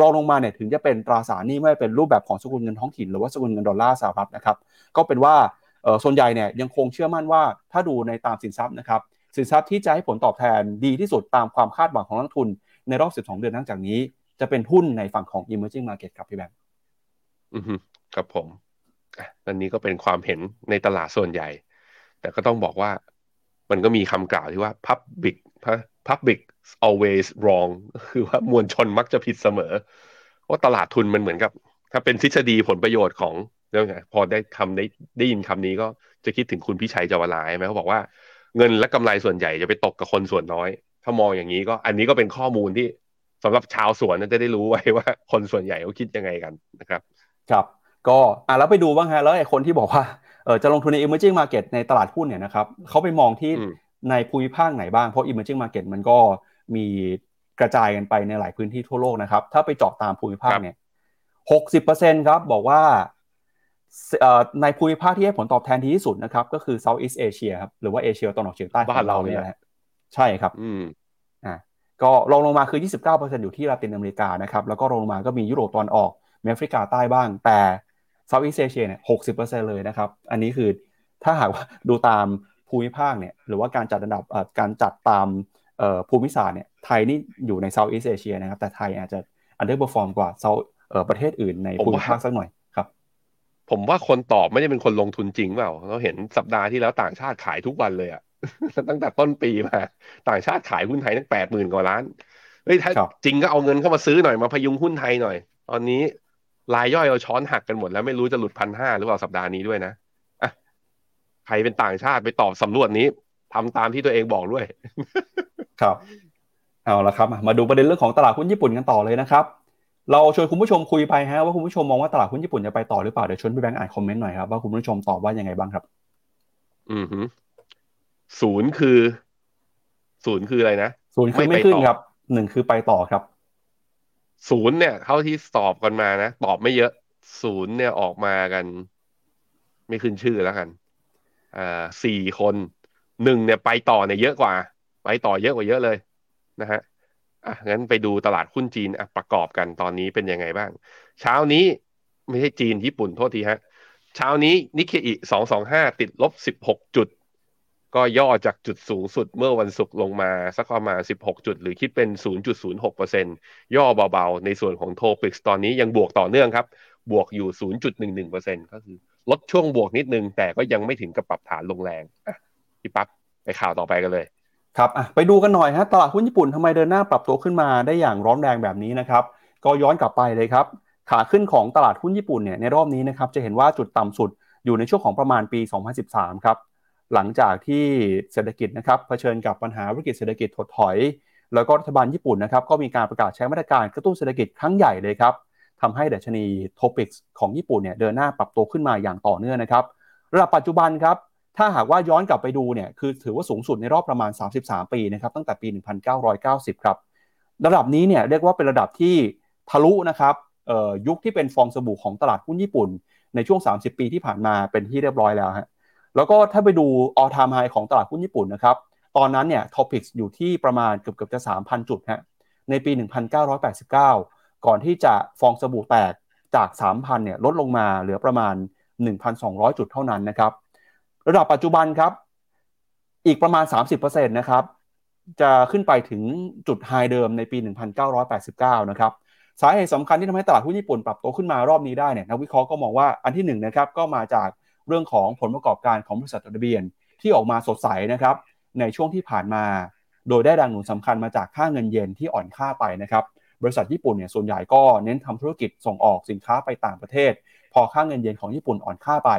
S2: รองลงมาเนี่ยถึงจะเป็นตราสารหนี้ไม่เป็นรูปแบบของสกุลเงินท้องถิ่นหรือว่าสกุลเงินดอลลาร์สหรัฐนะครับ ก็เป็นว่าส่วนใหญ่เนี่ยยังคงเชื่อมั่นว่าถ้าดูในตามสินทรัพย์นะครับสินทรัพย์ที่จะให้ผลตอบแทนดีที่สุดตามความคาดหวังของนักทุนในรอบ 12 เดือนนับจากนี้ จะเป็นหุ้นในฝั่งของ emerging market ครับพี่แบงค์
S3: อืมครับผมอันนี้ก็เป็นความเห็นในตลาดส่วนใหญ่ แต่ก็ต้องบอกว่ามันก็มีคำกล่าวที่ว่า public public always wrong คือว่ามวลชนมักจะผิดเสมอว่าตลาดทุนมันเหมือนกับ ถ้าเป็นทฤษฎีผลประโยชน์ของเรื่องไงพอได้คำได้ได้ยินคำนี้ก็จะคิดถึงคุณพิชัยจวลายไหมเขาบอกว่าเงินและกำไรส่วนใหญ่จะไปตกกับคนส่วนน้อย ถ้ามองอย่างนี้ก็อันนี้ก็เป็นข้อมูลที่สำหรับชาวสวนจะได้รู้ไว้ว่าคนส่วนใหญ่เขาคิดยังไงกันนะครับ
S2: ครับก็อะแล้วไปดูบ้างฮะแล้วไอ้คนที่บอกว่าเออจะลงทุนใน emerging market ในตลาดหุ้นเนี่ยนะครับเขาไปมองที่ในภูมิภาคไหนบ้าง เพราะ emerging market มันก็มีกระจายกันไปในหลายพื้นที่ทั่วโลกนะครับ ถ้าไปเจาะตามภูมิภาคเนี่ยหกสิบเปอร์เซ็นครับบอกว่าในภูมิภาคที่ให้ผลตอบแทนดีที่สุดนะครับ ก็คือ Southeast Asia ครับหรือว่าเอเชียตะวันออกเฉียงใต้
S3: บ้านเราเนี่ย
S2: ใช่ครับ
S3: อืม
S2: อ่าก็ลงลงมาคือ 29%อยู่ที่ลาตินอเมริกานะครับ แล้วก็ลงลงมาก็มียุโรปตอนออก แอฟริกาใต้บ้าง แต่ Southeast Asia เนี่ย60%เลยนะครับ อันนี้คือถ้าหากว่าดูตามภูมิภาคเนี่ยหรือว่าการจัดอันดับการจัดตามภูมิศาสตร์เนี่ยไทยนี่อยู่ใน Southeast Asia นะครับ แต่ไทยอาจจะ underperform กว่าเซาประเทศอื่นในภูมิภาคสักหน่อย
S3: ผมว่าคนตอบไม่ได้เป็นคนลงทุนจริงเปล่าเราเห็นสัปดาห์ที่แล้วต่างชาติขายทุกวันเลยอะตั้งแต่ต้นปีมา ต่างชาติขายหุ้นไทยตั้งแปดหมื่นกว่าล้านเฮ้ยถ้าจริงก็เอาเงินเข้ามาซื้อหน่อยมาพยุงหุ้นไทยหน่อย ตอนนี้ รายย่อยเราช้อนหักกันหมดแล้วไม่รู้จะหลุดพันห้าหรือเปล่าสัปดาห์นี้ด้วยนะอะใครเป็นต่างชาติไปตอบสำรวจนี้ทำตามที่ตัวเองบอกด้วย
S2: ครับ เอาละครับ มาดูประเด็นเรื่องของตลาดหุ้นญี่ปุ่นกันต่อเลยนะครับ เราชวนคุณผู้ชมคุยไปฮะว่าคุณผู้ชมมองว่าตลาดหุ้นญี่ปุ่นจะไปต่อหรือเปล่าเดี๋ยวชวนพี่แบงค์อ่านคอมเมนต์หน่อยครับว่าคุณผู้ชมตอบว่ายังไงบ้างครับ
S3: อือฮึศูนย์คือ ศูนย์คืออะไรนะ
S2: ศูนย์คือไม่ขึ้นครับหนึ่งคือไปต่อครับ
S3: ศูนย์เนี่ยเท่าที่สอบกันมานะตอบไม่เยอะศูนย์เนี่ยออกมากัน ไม่ขึ้นชื่อแล้วกันอ่าสี่คนหนึ่งเนี่ยไปต่อเนี่ยเยอะกว่า ไปต่อเยอะกว่าเยอะเลยนะฮะอะงั้นไปดูตลาดหุ้นจีนอะประกอบกันตอนนี้เป็นยังไงบ้าง เช้านี้ไม่ใช่จีนญี่ปุ่นโทษทีฮะ เช้านี้นิเคอิสองสองห้าติดลบสิบหกจุด ก็ย่อจากจุดสูงสุดเมื่อวันศุกร์ลงมาสักประมาณสิบหกจุด หรือคิดเป็นศูนย์จุดศูนย์หกเปอร์เซ็นย่อเบาๆ ในส่วนของโทปิกตอนนี้ยังบวกต่อเนื่องครับ บวกอยู่ศูนย์จุดหนึ่งหนึ่งเปอร์เซ็นก็คือลดช่วงบวกนิดนึง แต่ก็ยังไม่ถึงกับปรับฐานลงแรงพี่ปั๊บไปข่าวต่อไปกันเลย
S2: ครับไปดูกันหน่อยฮะตลาดหุ้นญี่ปุ่นทำไมเดินหน้าปรับตัวขึ้นมาได้อย่างร้อนแรงแบบนี้นะครับ ก็ย้อนกลับไปเลยครับขาขึ้นของตลาดหุ้นญี่ปุ่นเนี่ยในรอบนี้นะครับจะเห็นว่าจุดต่ำสุดอยู่ในช่วงของประมาณปี 2013 ครับ หลังจากที่เศรษฐกิจนะครับเผชิญกับปัญหาวิกฤตเศรษฐกิจถดถอย แล้วก็รัฐบาลญี่ปุ่นนะครับก็มีการประกาศใช้มาตรการกระตุ้นเศรษฐกิจครั้งใหญ่เลยครับทำให้ดัชนีโทปิกส์ของญี่ปุ่นเนี่ยเดินหน้าปรับตัวขึ้นมาอย่างต่อเนื่องนะครับระดับปัจจุบันครับถ้าหากว่าย้อนกลับไปดูเนี่ยคือถือว่าสูงสุดในรอบประมาณ 33 ปีนะครับตั้งแต่ปี 1990 ครับระดับนี้เนี่ยเรียกว่าเป็นระดับที่ทะลุนะครับยุคที่เป็นฟองสบู่ของตลาดหุ้นญี่ปุ่น ในช่วง 30 ปีที่ผ่านมาเป็นที่เรียบร้อยแล้วฮะ แล้วก็ถ้าไปดู all time high ของตลาดหุ้นญี่ปุ่นนะครับ ตอนนั้นเนี่ยท็อปิกอยู่ที่ประมาณเกือบเกือบจะ 3,000 จุดฮะ ในปี 1989 ก่อนที่จะฟองสบู่แตกจาก 3,000 เนี่ยลดลงมาเหลือประมาณ 1,200 จุดเท่านั้นนะครับ ระดับปัจจุบันครับ อีกประมาณ 30%นะครับ จะขึ้นไปถึงจุดไฮเดิมในปี 1989 นะครับสาเหตุสำคัญที่ทำให้ตลาดหุ้นญี่ปุ่นปรับตัวขึ้นมารอบนี้ได้เนี่ยนักวิเคราะห์ก็มองว่าอันที่1นนะครับก็มาจาก เรื่องของผลประกอบการของบริษัทจดทะเบียนที่ออกมาสดใสนะครับในช่วงที่ผ่านมา โดยได้แรงหนุนสำคัญมาจากค่าเงินเยนที่อ่อนค่าไปนะครับบริษัทญี่ปุ่นเนี่ยส่วนใหญ่ก็เน้นทำธุรกิจส่งออกสินค้าไปต่างประเทศ พอค่าเงินเยนของญี่ปุ่นอ่อนค่าไป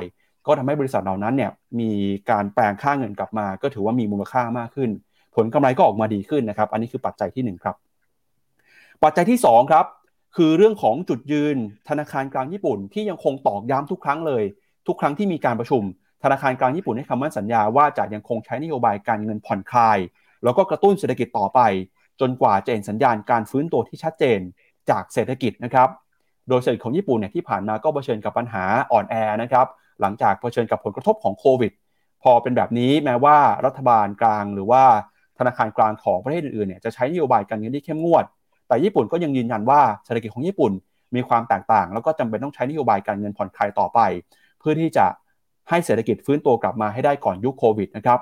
S2: ก็ทำให้บริษัทเหล่านั้นเนี่ยมีการแปลงค่าเงินกลับมา ก็ถือว่ามีมูลค่ามากขึ้น ผลกำไรก็ออกมาดีขึ้นนะครับ อันนี้คือปัจจัยที่ 1 ครับ ปัจจัยที่ 2 ครับ คือเรื่องของจุดยืนธนาคารกลางญี่ปุ่นที่ยังคงตอกย้ำทุกครั้งเลย ทุกครั้งที่มีการประชุม ธนาคารกลางญี่ปุ่นให้คำมั่นสัญญาว่าจะยังคงใช้นโยบายการเงินผ่อนคลาย แล้วก็กระตุ้นเศรษฐกิจต่อไป จนกว่าจะเห็นสัญญาณการฟื้นตัวที่ชัดเจนจากเศรษฐกิจนะครับ โดยเศรษฐกิจของญี่ปุ่นเนี่ยที่ผ่านมาก็เผชิญกับปัญหาอ่อนแอนะครับ หลังจากเผชิญกับผลกระทบของโควิด พอเป็นแบบนี้แม้ว่ารัฐบาลกลางหรือว่าธนาคารกลางของประเทศอื่นๆเนี่ยจะใช้นโยบายการเงินที่เข้มงวด แต่ญี่ปุ่นก็ยังยืนยันว่าเศรษฐกิจของญี่ปุ่นมีความแตกต่าง แล้วก็จำเป็นต้องใช้นโยบายการเงินผ่อนคลายต่อไป เพื่อที่จะให้เศรษฐกิจฟื้นตัวกลับมาให้ได้ก่อนยุคโควิดนะครับ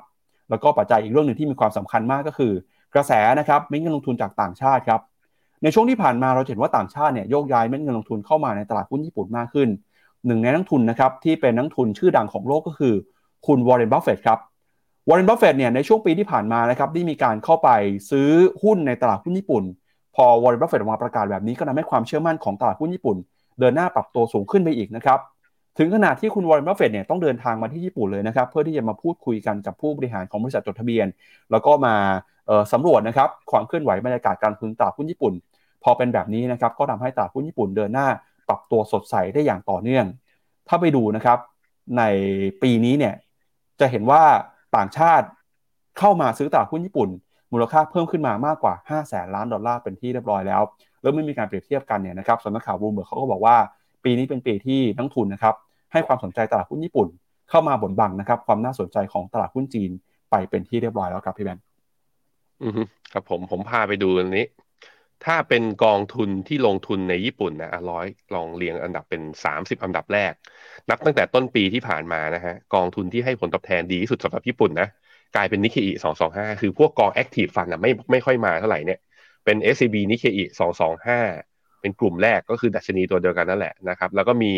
S2: แล้วก็ปัจจัยอีกเรื่องหนึ่งที่มีความสำคัญมากก็คือ กระแสนะครับเม็ดเงินลงทุนจากต่างชาติครับในช่วงที่ผ่านมาเราเห็นว่าต่างชาติเนี่ยโยกย้ายเม็ดเงินลงทุนเข้ามาในตลาดหุ้นญี่ปุ่นมากขึ้นหนึ่งในนักลงทุนนะครับที่เป็นนักลงทุนชื่อดังของโลกก็คือ คุณวอร์เรนบัฟเฟตครับวอร์เรนบัฟเฟตเนี่ยในช่วงปีที่ผ่านมานะครับได้มีการเข้าไปซื้อหุ้นในตลาดหุ้นญี่ปุ่น พอวอร์เรนบัฟเฟตออกมาประกาศแบบนี้ก็ทำให้ความเชื่อมั่นของตลาดหุ้นญี่ปุ่น เดินหน้าปรับตัวสูงขึ้นไปอีกนะครับ ถึงขนาดที่คุณวอร์เรนบัฟเฟตเนี่ยต้องเดินทางมาที่ญี่ปุ่นเลยนะครับเพื่อที่จะมาพูดคุยกันกับผู้บริหารของบริษัทจดทะเบียน แล้วก็มาสำรวจนะครับความเคลื่อนไหวบรรยากาศการลงทุนตลาดหุ้นญี่ปุ่น พอเป็นแบบนี้นะครับก็ทำให้ตลาดหุ้นญี่ปุ่นเดินหน้า ปรับตัวสดใสได้อย่างต่อเนื่อง ถ้าไปดูนะครับในปีนี้เนี่ยจะเห็นว่าต่างชาติเข้ามาซื้อตลาดหุ้นญี่ปุ่น มูลค่าเพิ่มขึ้นมามากกว่า 5 0 0แสนล้านดอลลาร์เป็นที่เรียบร้อยแล้ว แล้วไม่มีการเปรียบเทียบกันเนี่ยนะครับสำนักข่าวบลูมเบิร์กเขาก็บอกว่า ปีนี้เป็นปีที่นักทุนนะครับ ให้ความสนใจตลาดหุ้นญี่ปุ่น เข้ามาบดบังนะครับ ความน่าสนใจของตลาดหุ้นจีนไปเป็นที่เรียบร้อยแล้วครับพี่แบงค์
S3: อือครับผมผมพาไปดูอันนี้ ถ้าเป็นกองทุนที่ลงทุนในญี่ปุ่นนะเราลองเรียงอันดับเป็นสามสิบอันดับแรก นับตั้งแต่ต้นปีที่ผ่านมานะฮะกองทุนที่ให้ผลตอบแทนดีที่สุดสำหรับญี่ปุ่นนะกลายเป็นนิเคอิสองสองห้าคือพวกกอง active fund อะไม่ไม่ค่อยมาเท่าไหร่เนี่ยเป็น SCB นิเคอิสองสองห้าเป็นกลุ่มแรกก็คือดัชนีตัวเดียวกันนั่นแหละนะครับ แล้วก็มี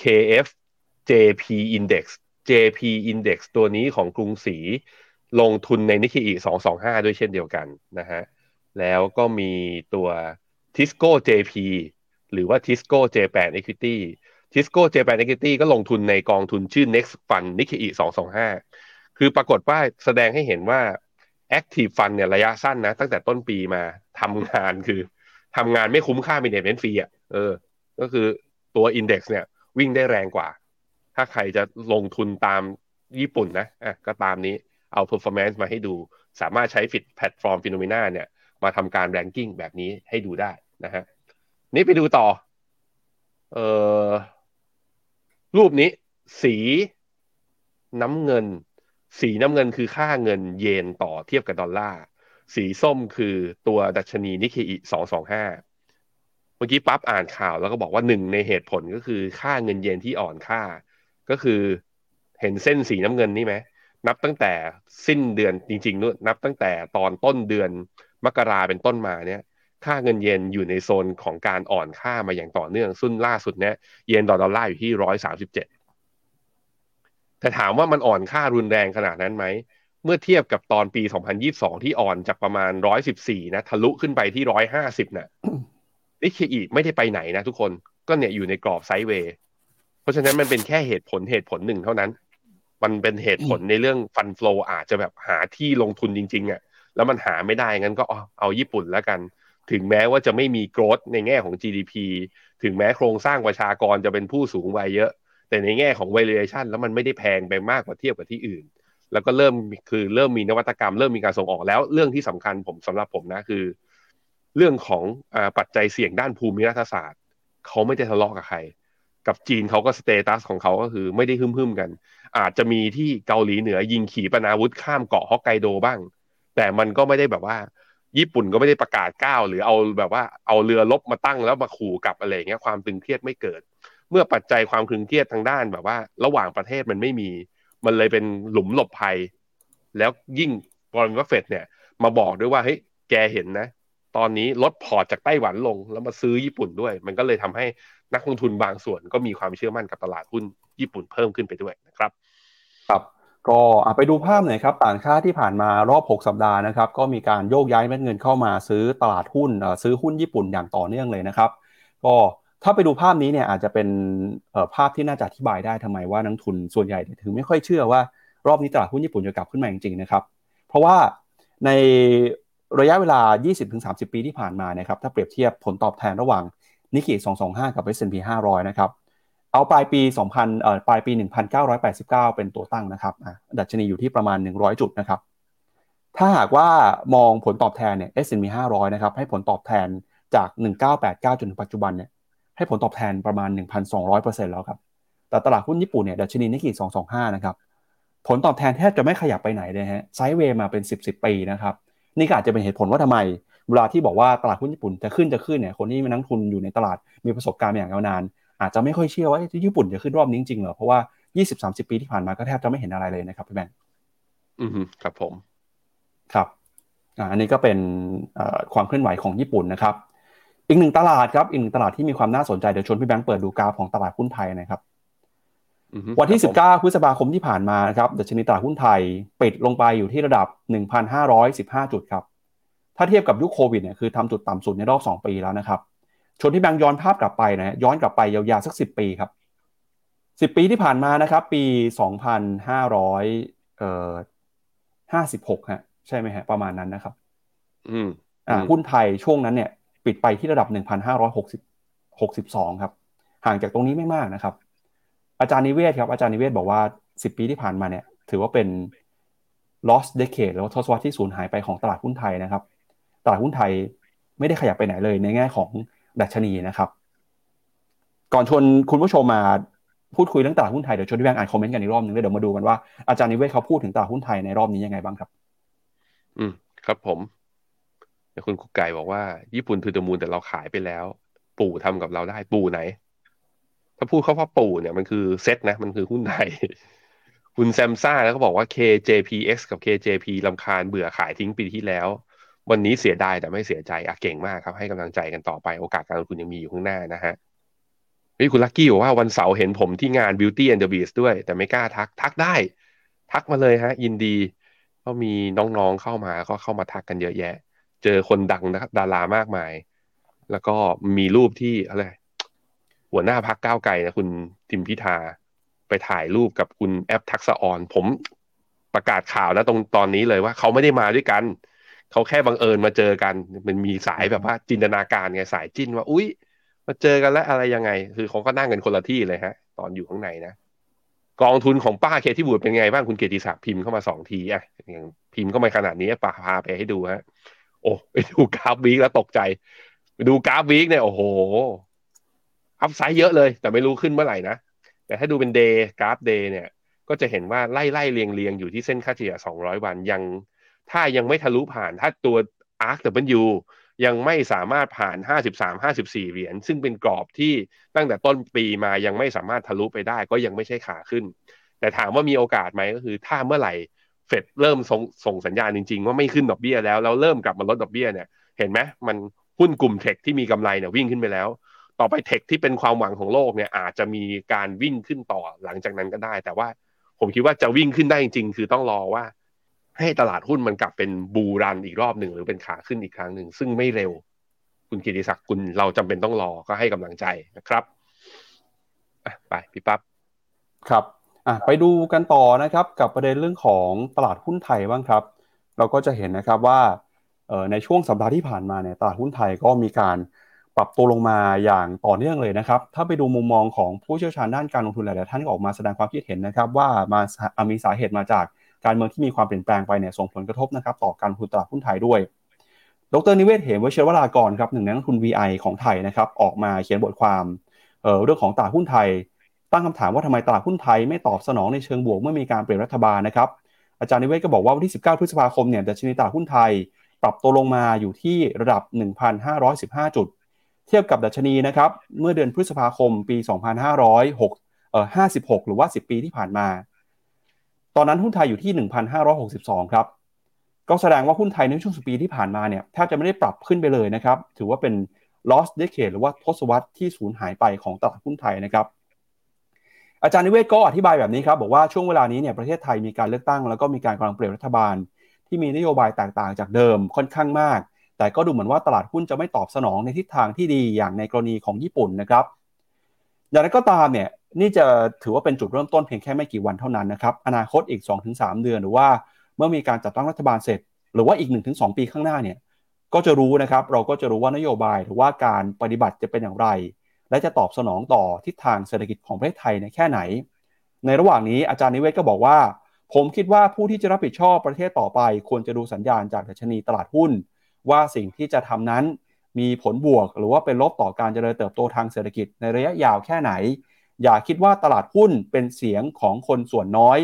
S3: KF JP Index JP Index ตัวนี้ของกรุงศรีลงทุนในนิกเคอิสองสองห้าด้วยเช่นเดียวกันนะฮะ แล้วก็มีตัว Tisco JP หรือว่า Tisco Japan Equity Tisco Japan Equity ก็ลงทุนในกองทุนชื่อ Next Fund Nikkei 225 คือปรากฏว่าแสดงให้เห็นว่า Active Fund เนี่ยระยะสั้นนะ ตั้งแต่ต้นปีมาทำงานคือทำงานไม่คุ้มค่า management fee อะเออ ก็คือตัว Index เนี่ย วิ่งได้แรงกว่า ถ้าใครจะลงทุนตามญี่ปุ่นนะอะก็ตามนี้เอา performance มาให้ดู สามารถใช้ฟิตแพลตฟอร์ม Finnomena เนี่ย มาทำการ ranking แบบนี้ให้ดูได้นะฮะนี่ไปดูต่อ เอ่อรูปนี้ สีน้ำเงิน สีน้ำเงินคือค่าเงินเยนต่อเทียบกับดอลลาร์ สีส้มคือตัวดัชนีนิเคอิสองสองห้า เมื่อกี้ปั๊บอ่านข่าวแล้วก็บอกว่าหนึ่งในเหตุผลก็คือค่าเงินเยนที่อ่อนค่า ก็คือเห็นเส้นสีน้ำเงินนี่ไหมนับตั้งแต่สิ้นเดือนจริงๆนู้นนับตั้งแต่ตอนต้นเดือนมกราเป็นต้นมาเนี่ย ค่าเงินเยนอยู่ในโซนของการอ่อนค่ามาอย่างต่อเนื่องซึ่งล่าสุดเนี่ยเยนต่อดอลลาร์อยู่ที่ร้อยสามสิบเจ็ดแต่ถามว่ามันอ่อนค่ารุนแรงขนาดนั้นไหมเมื่อเทียบกับตอนปี 2022 ที่อ่อนจากประมาณ 114 นะ ทะลุขึ้นไปที่ 150นะ นิเคอีไม่ได้ไปไหนนะทุกคนก็เนี่ยอยู่ในกรอบไซด์เวย์เพราะฉะนั้นมันเป็นแค่เหตุผลเหตุผลหนึ่งเท่านั้น มันเป็นเหตุผลในเรื่องฟันฟลออาจจะแบบหาที่ลงทุนจริงๆอะ่ะแล้วมันหาไม่ได้งั้นก็เอาญี่ปุ่นแล้วกัน ถึงแม้ว่าจะไม่มีโกรธในแง่ของ GDP ถึงแม้โครงสร้างประชากรจะเป็นผู้สูงวัยเยอะ แต่ในแง่ของ valuation แล้วมันไม่ได้แพงไปมากกว่าเทียบกับที่อื่น แล้วก็เริ่มคือเริ่มมีนวัตกรรม เริ่มมีการส่งออกแล้วเรื่องที่สำคัญผมสำหรับผมนะคือ เรื่องของอปัจจัยเสี่ยงด้านภูมิรัฐศาสตร์เขาไม่ได้ทะเลาะกับใคร กับจีนเขาก็สเตตัสของเขาก็คือไม่ได้หึ่มๆกัน อาจจะมีที่เกาหลีเหนือยิงขีปนาวุธข้ามเกาะฮอกไกโดบ้าง แต่มันก็ไม่ได้แบบว่า ญี่ปุ่นก็ไม่ได้ประกาศก้าวหรือเอาแบบว่าเอาเรือลบมาตั้งแล้วมาขู่กับอะไรเงี้ยความตึงเครียดไม่เกิด เมื่อปัจจัยความตึงเครียดทางด้านแบบว่า ระหว่างประเทศมันไม่มี มันเลยเป็นหลุมหลบภัย แล้วยิ่งบอลวัฟเฟตเนี่ยมาบอกด้วยว่าเฮ้ยแกเห็นนะ ตอนนี้ลดพอร์ตจากไต้หวันลง แล้วมาซื้อญี่ปุ่นด้วย มันก็เลยทำให้นักลงทุนบางส่วนก็มีความเชื่อมั่นกับตลาดหุ้นญี่ปุ่นเพิ่มขึ้นไปด้วยนะครับ
S2: ครับ ก็ไปดูภาพหน่อยครับต่างชาติที่ผ่านมารอบ 6 สัปดาห์นะครับ ก็มีการโยกย้ายเม็ดเงินเข้ามาซื้อตลาดหุ้นซื้อหุ้นญี่ปุ่นอย่างต่อเนื่องเลยนะครับ ก็ถ้าไปดูภาพนี้เนี่ยอาจจะเป็นภาพที่น่าจะอธิบายได้ทำไมว่านักทุนส่วนใหญ่ถึงไม่ค่อยเชื่อว่ารอบนี้ตลาดหุ้นญี่ปุ่นจะกลับขึ้นมาจริงๆนะครับ เพราะว่าใน ระยะเวลา 20-30 ปีที่ผ่านมานะครับถ้าเปรียบเทียบผลตอบแทนระหว่างนิกเกิ225 กับ S&P 500 นะครับ เอาปลายปี 2000เอ่อปลายปี 1989 เป็นตัวตั้งนะครับดัชนีอยู่ที่ประมาณ 100 จุดนะครับ ถ้าหากว่ามองผลตอบแทนเนี่ย S&P 500 นะครับ ให้ผลตอบแทนจาก 1989 จนถึงปัจจุบันเนี่ยให้ผลตอบแทนประมาณ 1,200%แล้วครับ แต่ตลาดหุ้นญี่ปุ่นเนี่ยดัชนีนิกเกิ225 นะครับ ผลตอบแทนแทบจะไม่ขยับไปไหนเลยฮะไซด์เวย์มาเป็น 10 10 ปีนะครับ นี่ก็อาจจะเป็นเหตุผลว่าทำไม เวลาที่บอกว่าตลาดหุ้นญี่ปุ่นจะขึ้นจะขึ้นเนี่ยคนที่มานั่งทุนอยู่ในตลาดมีประสบการณ์อย่างยาวนาน อาจจะไม่ค่อยเชื่อว่าญี่ปุ่นจะขึ้นรอบนี้จริงๆเหรอเพราะว่า 20-30 ปีที่ผ่านมาก็แทบจะไม่เห็นอะไรเลยนะครับพี่แบงค์
S3: อืมครับผม
S2: ครับอันนี้ก็เป็นความเคลื่อนไหวของญี่ปุ่นนะครับ อีกหนึ่งตลาดครับอีกหนึ่งตลาดที่มีความน่าสนใจเดี๋ยวชวนพี่แบงค์เปิดดูกราฟของตลาดหุ้นไทยนะครับ วันที่ 19 พฤษภาคมที่ผ่านมาครับดัชนีตลาดหุ้นไทยปิดลงไปอยู่ที่ระดับ 1,515 จุดครับ ถ้าเทียบกับยุคโควิดเนี่ยคือทำจุดต่ำสุดในรอบ 2 ปีแล้วนะครับ ชนที่แบงย้อนภาพกลับไปนะย้อนกลับไปยาวๆสัก 10 ปีครับ 10 ปีที่ผ่านมานะครับ ปี 2,500เอ่อ56ฮะใช่ไหมฮะประมาณนั้นนะครับ
S3: อืม
S2: อ่าหุ้นไทยช่วงนั้นเนี่ย ปิดไปที่ระดับ 1,560 62 ครับ ห่างจากตรงนี้ไม่มากนะครับ อาจารย์นิเวศครับอาจารย์นิเวศบอกว่า 10 ปีที่ผ่านมาเนี่ย ถือว่าเป็น lost decade แล้วทศวรรษที่สูญหายไปของตลาดหุ้นไทยนะครับ ตลาดหุ้นไทยไม่ได้ขยับไปไหนเลยในแง่ของดัชนีนะครับ ก่อนชวนคุณผู้ชมมาพูดคุยเรื่องตลาดหุ้นไทยเดี๋ยวชวนพี่แบงค์อ่านคอมเมนต์กันอีกรอบนึงเลยเดี๋ยวมาดูกันว่าอาจารย์นิเวศเขาพูดถึงตลาดหุ้นไทยในรอบนี้ยังไงบ้างครับ
S3: อืมครับผมคุณกุ๊กไก่บอกว่า ญี่ปุ่นถือตมูลแต่เราขายไปแล้ว ปู่ทำกับเราได้ปู่ไหน ถ้าพูดเขาว่าปู่เนี่ยมันคือเซ็ตนะ มันคือหุ้นไทย คุณแซมซ่าแล้วก็บอกว่า KJPX กับ KJP ลำคาญเบื่อขายทิ้งปีที่แล้ว วันนี้เสียดายแต่ไม่เสียใจอะเก่งมากครับ ให้กำลังใจกันต่อไปโอกาสการลงทุนยังมีอยู่ข้างหน้านะฮะนี่คุณลักกี้บอกว่าวันเสาร์เห็นผมที่งาน Beauty and the Beast ด้วย แต่ไม่กล้าทักทักได้ ทักมาเลยฮะ ยินดีก็มีน้องๆเข้ามาก็เข้ามาทักกันเยอะแยะ เจอคนดังนะดารามากมาย แล้วก็มีรูปที่อะไร หัวหน้าพักก้าวไกลนะคุณทิมพิธาไปถ่ายรูปกับคุณแอปทักษออนผมประกาศข่าวแล้วตรงตอนนี้เลยว่าเขาไม่ได้มาด้วยกัน เขาแค่บังเอิญมาเจอกัน มันมีสายแบบว่าจินตนาการไงสายจิ้นว่า อุ้ยมาเจอกันแล้วอะไรยังไง คือเขาก็นั่งกันคนละที่เลยฮะ ตอนอยู่ข้างในนะกองทุนของป้าเคที่บูดเป็นไงบ้างคุณเกียรติศักดิ์พิมพ์เข้ามาสองทีอะอย่างพิมพ์เข้ามาขนาดนี้ป้าพาไปให้ดูฮะโอ้ไปดูกราฟ week แล้วตกใจ ไปดูกราฟ week เนี่ยโอ้โห upside เยอะเลย แต่ไม่รู้ขึ้นเมื่อไหร่นะ แต่ถ้าดูเป็น day กราฟ day เนี่ย ก็จะเห็นว่าไล่ไล่เรียงเรียงอยู่ที่เส้นค่าเฉลี่ย 200 วันยัง ถ้ายังไม่ทะลุผ่านถ้าตัว ARK W ยังไม่สามารถผ่าน 53 54 เหรียญ ซึ่งเป็นกรอบที่ตั้งแต่ต้นปีมายังไม่สามารถทะลุไปได้ ก็ยังไม่ใช่ขาขึ้น แต่ถามว่ามีโอกาสไหมก็คือ ถ้าเมื่อไหร่เฟดเริ่มส่งส่งสัญญาณจริง ๆ ว่าไม่ขึ้นดอกเบี้ยแล้วแล้วเริ่มกลับมาลดดอกเบี้ยเนี่ย เห็นไหมมันหุ้นกลุ่มเทคที่มีกำไรเนี่ยวิ่งขึ้นไปแล้ว ต่อไปเทคที่เป็นความหวังของโลกเนี่ยอาจจะมีการวิ่งขึ้นต่อหลังจากนั้นก็ได้ แต่ว่าผมคิดว่าจะวิ่งขึ้นได้จริง ๆ คือต้องรอว่า ให้ตลาดหุ้นมันกลับเป็นบูรันอีกรอบหนึ่งหรือเป็นขาขึ้นอีกครั้งหนึ่งซึ่งไม่เร็ว คุณกิติศักดิ์คุณเราจำเป็นต้องรอก็ให้กำลังใจนะครับไปพี่ปั๊บ
S2: ครับอะไปดูกันต่อนะครับกับประเด็นเรื่องของตลาดหุ้นไทยบ้างครับ เราก็จะเห็นนะครับว่าในช่วงสัปดาห์ที่ผ่านมาเนี่ยตลาดหุ้นไทยก็มีการ ปรับตัวลงมาอย่างต่อเนื่องเลยนะครับ ถ้าไปดูมุมมองของผู้เชี่ยวชาญด้านการลงทุนหลายๆท่านก็ออกมาแสดงความคิดเห็นนะครับ ว่ามามีสาเหตุมาจากการเมืองที่มีความเปลี่ยนแปลงไปเนี่ยส่งผลกระทบนะครับต่อการลงทุนตลาดหุ้นไทยด้วย ดรนิเวศเหมวชิรวรากรครับหนึ่งในนักทุน VI ของไทยนะครับออกมาเขียนบทความเเรื่องของตลาดหุ้นไทย ตั้งคำถามว่าทำไมตลาดหุ้นไทยไม่ตอบสนองในเชิงบวกเมื่อมีการเปลี่ยนรัฐบาลนะครับอาจารย์นิเวศก็บอกว่าวันที่ 19 พฤษภาคมเนี่ยดัชนีตลาดหุ้นไทย ปรับตัวลงมาอยู่ที่ระดับ 1,515 จุด เทียบกับดัชนีนะครับเมื่อเดือนพฤษภาคมปี 2506เอ่อ56 หรือว่า 10 ปีที่ผ่านมา ตอนนั้นหุ้นไทยอยู่ที่ 1,562 ครับ ก็แสดงว่าหุ้นไทยในช่วงสปีที่ผ่านมาเนี่ยแทบจะไม่ได้ปรับขึ้นไปเลยนะครับ ถือว่าเป็น lost decade หรือว่าทศวรรษที่สูญหายไปของตลาดหุ้นไทยนะครับ อาจารย์นิเวศก็อธิบายแบบนี้ครับ บอกว่าช่วงเวลานี้เนี่ยประเทศไทยมีการเลือกตั้ง แล้วก็มีการกำลังเปลี่ยนรัฐบาล ที่มีนโยบายแตกต่างจากเดิมค่อนข้างมาก แต่ก็ดูเหมือนว่าตลาดหุ้นจะไม่ตอบสนองในทิศทางที่ดีอย่างในกรณีของญี่ปุ่นนะครับ อย่างไรก็ตามเนี่ยนี่จะถือว่าเป็นจุดเริ่มต้นเพียงแค่ไม่กี่วันเท่านั้นนะครับ อนาคตอีก 2-3 เดือนหรือว่าเมื่อมีการจัดตั้งรัฐบาลเสร็จ หรือว่าอีก 1-2 ปีข้างหน้าเนี่ยก็จะรู้นะครับเราก็จะรู้ว่านโยบายหรือว่าการปฏิบัติจะเป็นอย่างไร และจะตอบสนองต่อทิศทางเศรษฐกิจของประเทศไทยในแค่ไหน ในระหว่างนี้อาจารย์นิเวศก็บอกว่า ผมคิดว่าผู้ที่จะรับผิดชอบประเทศต่อไป ควรจะดูสัญญาณจากดัชนีตลาดหุ้น ว่าสิ่งที่จะทำนั้นมีผลบวก หรือว่าเป็นลบต่อการเจริญเติบโตทางเศรษฐกิจในระยะยาวแค่ไหน อย่าคิดว่าตลาดหุ้นเป็นเสียงของคนส่วนน้อย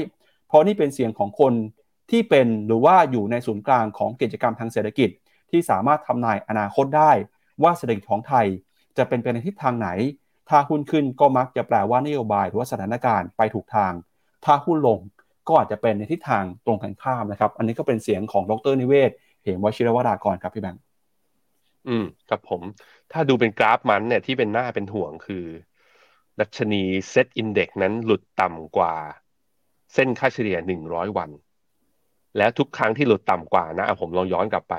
S2: เพราะนี่เป็นเสียงของคนที่เป็นหรือว่าอยู่ในศูนย์กลางของกิจกรรมทางเศรษฐกิจ ที่สามารถทำนายอนาคตได้ ว่าเศรษฐกิจของไทยจะเป็นไปในทิศทางไหน ถ้าหุ้นขึ้นก็มักจะแปลว่านโยบายหรือว่าสถานการณ์ไปถูกทาง ถ้าหุ้นลงก็อาจจะเป็นในทิศทางตรงกันข้ามนะครับ อันนี้ก็เป็นเสียงของดรนิเวศ เหมวชิรวรากรครับพี่แบงค์
S3: อืมครับผม ถ้าดูเป็นกราฟมันเนี่ยที่เป็นหน้าเป็นห่วงคือ ดัชนีเซตอินเด็กนั้นหลุดต่ำกว่า เส้นค่าเฉลี่ยหนึ่งร้อยวัน แล้วทุกครั้งที่หลุดต่ำกว่านะผมลองย้อนกลับไป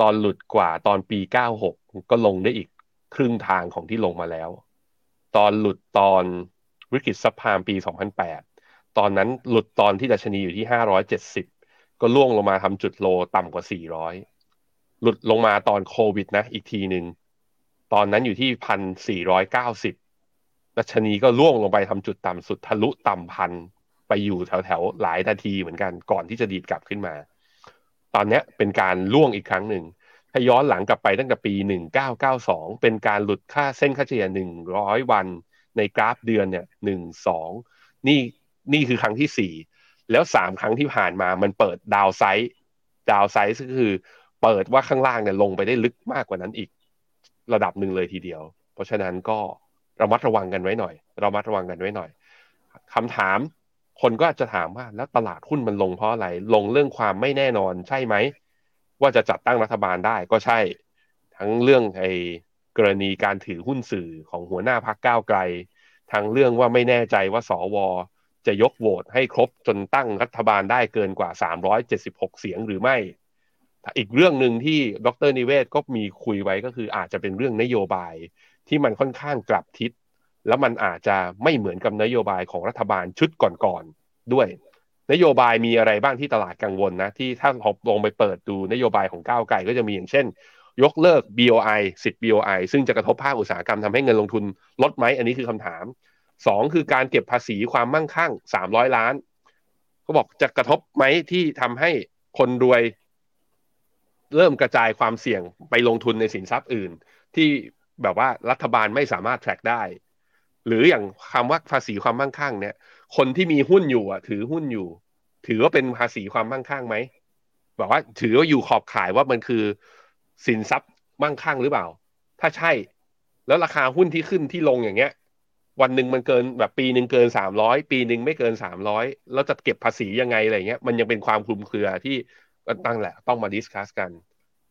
S3: ตอนหลุดกว่าตอนปีเก้าหกก็ลงได้อีกครึ่งทางของที่ลงมาแล้ว ตอนหลุดตอนวิกฤตซับพามปีสองพันแปดตอนนั้นหลุดตอนที่ดัชนีอยู่ที่ห้าร้อยเจ็ดสิบ ก็ล่วงลงมาทำจุดโลต่ำกว่าสี่ร้อยหลุดลงมาตอนโควิดนะ อีกทีหนึ่ง ตอนนั้นอยู่ที่พันสี่ร้อยเก้าสิบดัชนีก็ล่วงลงไปทำจุดต่ำสุดทะลุต่ำพันไปอยู่แถวๆหลายนาทีเหมือนกันก่อนที่จะดีดกลับขึ้นมา ตอนนี้เป็นการล่วงอีกครั้งหนึ่ง ถ้าย้อนหลังกลับไปตั้งแต่ปี 1992 เป็นการหลุดค่าเส้นค่าเฉลี่ย 100 วันในกราฟเดือนเนี่ย 1 2 นี่นี่คือครั้งที่4 แล้ว3ครั้งที่ผ่านมามันเปิดดาวไซด์ดาวไซด์ก็คือ เปิดว่าข้างล่างเนี่ยลงไปได้ลึกมากกว่านั้นอีกระดับหนึ่งเลยทีเดียว เพราะฉะนั้นก็ระมัดระวังกันไว้หน่อยรามัดระวังกันไว้หน่อยคำถามคนก็อาจจะถามว่าแล้วตลาดหุ้นมันลงเพราะอะไร ลงเรื่องความไม่แน่นอนใช่ไหม ว่าจะจัดตั้งรัฐบาลได้ก็ใช่ ทั้งเรื่องไอ้กรณีการถือหุ้นสื่อของหัวหน้าพักก้าวไกล ทั้งเรื่องว่าไม่แน่ใจว่าสว จะยกโหวตให้ครบจนตั้งรัฐบาลได้เกินกว่า 376 เสียงหรือไม่ อีกเรื่องหนึ่งที่ดรนิเวศก็มีคุยไว้ก็คืออาจจะเป็นเรื่องนโยบายที่มันค่อนข้างกลับทิศ แล้วมันอาจจะไม่เหมือนกับนโยบายของรัฐบาลชุดก่อนๆด้วย นโยบายมีอะไรบ้างที่ตลาดกังวลนะ ที่ถ้าเราลงไปเปิดดูนโยบายของก้าวไกลก็จะมีอย่างเช่น ยกเลิก BOI สิทธิ์ BOI ซึ่งจะกระทบภาคอุตสาหกรรมทำให้เงินลงทุนลดไหมอันนี้คือคำถาม สองคือการเก็บภาษีความมั่งคั่งสามร้อยล้าน ก็บอกจะกระทบไหมที่ทำให้คนรวย เริ่มกระจายความเสี่ยงไปลงทุนในสินทรัพย์อื่น ที่แบบว่ารัฐบาลไม่สามารถ track ได้ หรืออย่างคำว่าภาษีความมั่งคั่งเนี่ย คนที่มีหุ้นอยู่อะ ถือหุ้นอยู่ ถือว่าเป็นภาษีความมั่งคั่งไหมแบอกว่าถือว่าอยู่ขอบขายว่ามันคือสินทรัพย์มั่งคั่งหรือเปล่า ถ้าใช่ แล้วราคาหุ้นที่ขึ้นที่ลงอย่างเงี้ย วันหนึ่งมันเกินแบบปีหนึ่งเกินสามร้อยปีหนึ่งไม่เกินสามร้อยแล้วจะเก็บภาษียังไงอะไรเงี้ยมันยังเป็นความคลุมเครือที่ตั้งแหละต้องมาดิสคัสกัน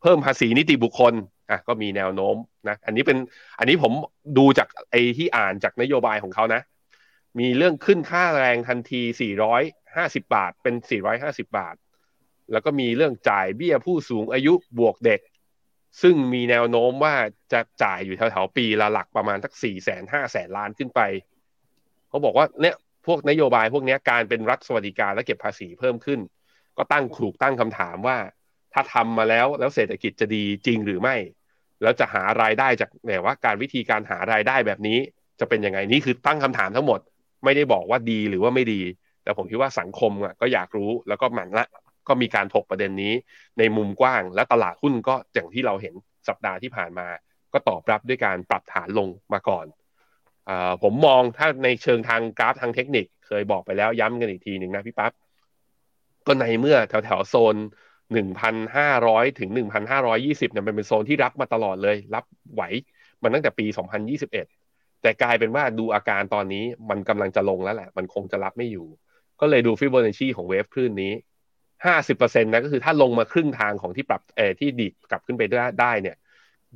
S3: เพิ่มภาษีนิติบุคคลอะก็มีแนวโน้มนะอันนี้เป็นอันนี้ผมดูจากไอ้ที่อ่านจากนโยบายของเขานะ มีเรื่องขึ้นค่าแรงทันที 450 บาทเป็น 450 บาท แล้วก็มีเรื่องจ่ายเบี้ยผู้สูงอายุบวกเด็ก ซึ่งมีแนวโน้มว่าจะจ่ายอยู่แถวๆปีละหลักประมาณสักสี่แสนห้าแสนล้านขึ้นไป เขาบอกว่าเนี่ยพวกนโยบายพวกนี้การเป็นรัฐสวัสดิการและเก็บภาษีเพิ่มขึ้น ก็ตั้งขูกตั้งคำถามว่า ถ้าทำมาแล้วแล้วเศรษฐกิจจะดีจริงหรือไม่ แล้วจะหารายได้จากแบบว่าการวิธีการหารายได้แบบนี้จะเป็นยังไงนี่คือตั้งคำถามทั้งหมด ไม่ได้บอกว่าดีหรือว่าไม่ดี แต่ผมคิดว่าสังคมอะก็อยากรู้แล้วก็หมั่นละ ก็มีการถกประเด็นนี้ในมุมกว้าง และตลาดหุ้นก็อย่างที่เราเห็นสัปดาห์ที่ผ่านมา ก็ตอบรับด้วยการปรับฐานลงมาก่อนอผมมองถ้าในเชิงทางกราฟทางเทคนิค เคยบอกไปแล้วย้ำกันอีกทีหนึ่งนะพี่ปั๊บก็ในเมื่อแถวแถวโซนหนึ่งพันห้าร้อยถึงหนึ่งพันห้าร้อยี่สิบเนี่ยมันเป็นโซนที่รับมาตลอดเลย รับไหวมันตั้งแต่ปีสองพันยี่สิบเอ็ดแต่กลายเป็นว่าดูอาการตอนนี้มันกำลังจะลงแล้วแหละ มันคงจะรับไม่อยู่ ก็เลยดูฟิโบนัชชีของ wave คลื่นนี้ ห้าสิบเปอร์เซ็นต์นะก็คือถ้าลงมาครึ่งทางของที่ปรับเอที่ดีดกลับขึ้นไปได้ได้เนี่ย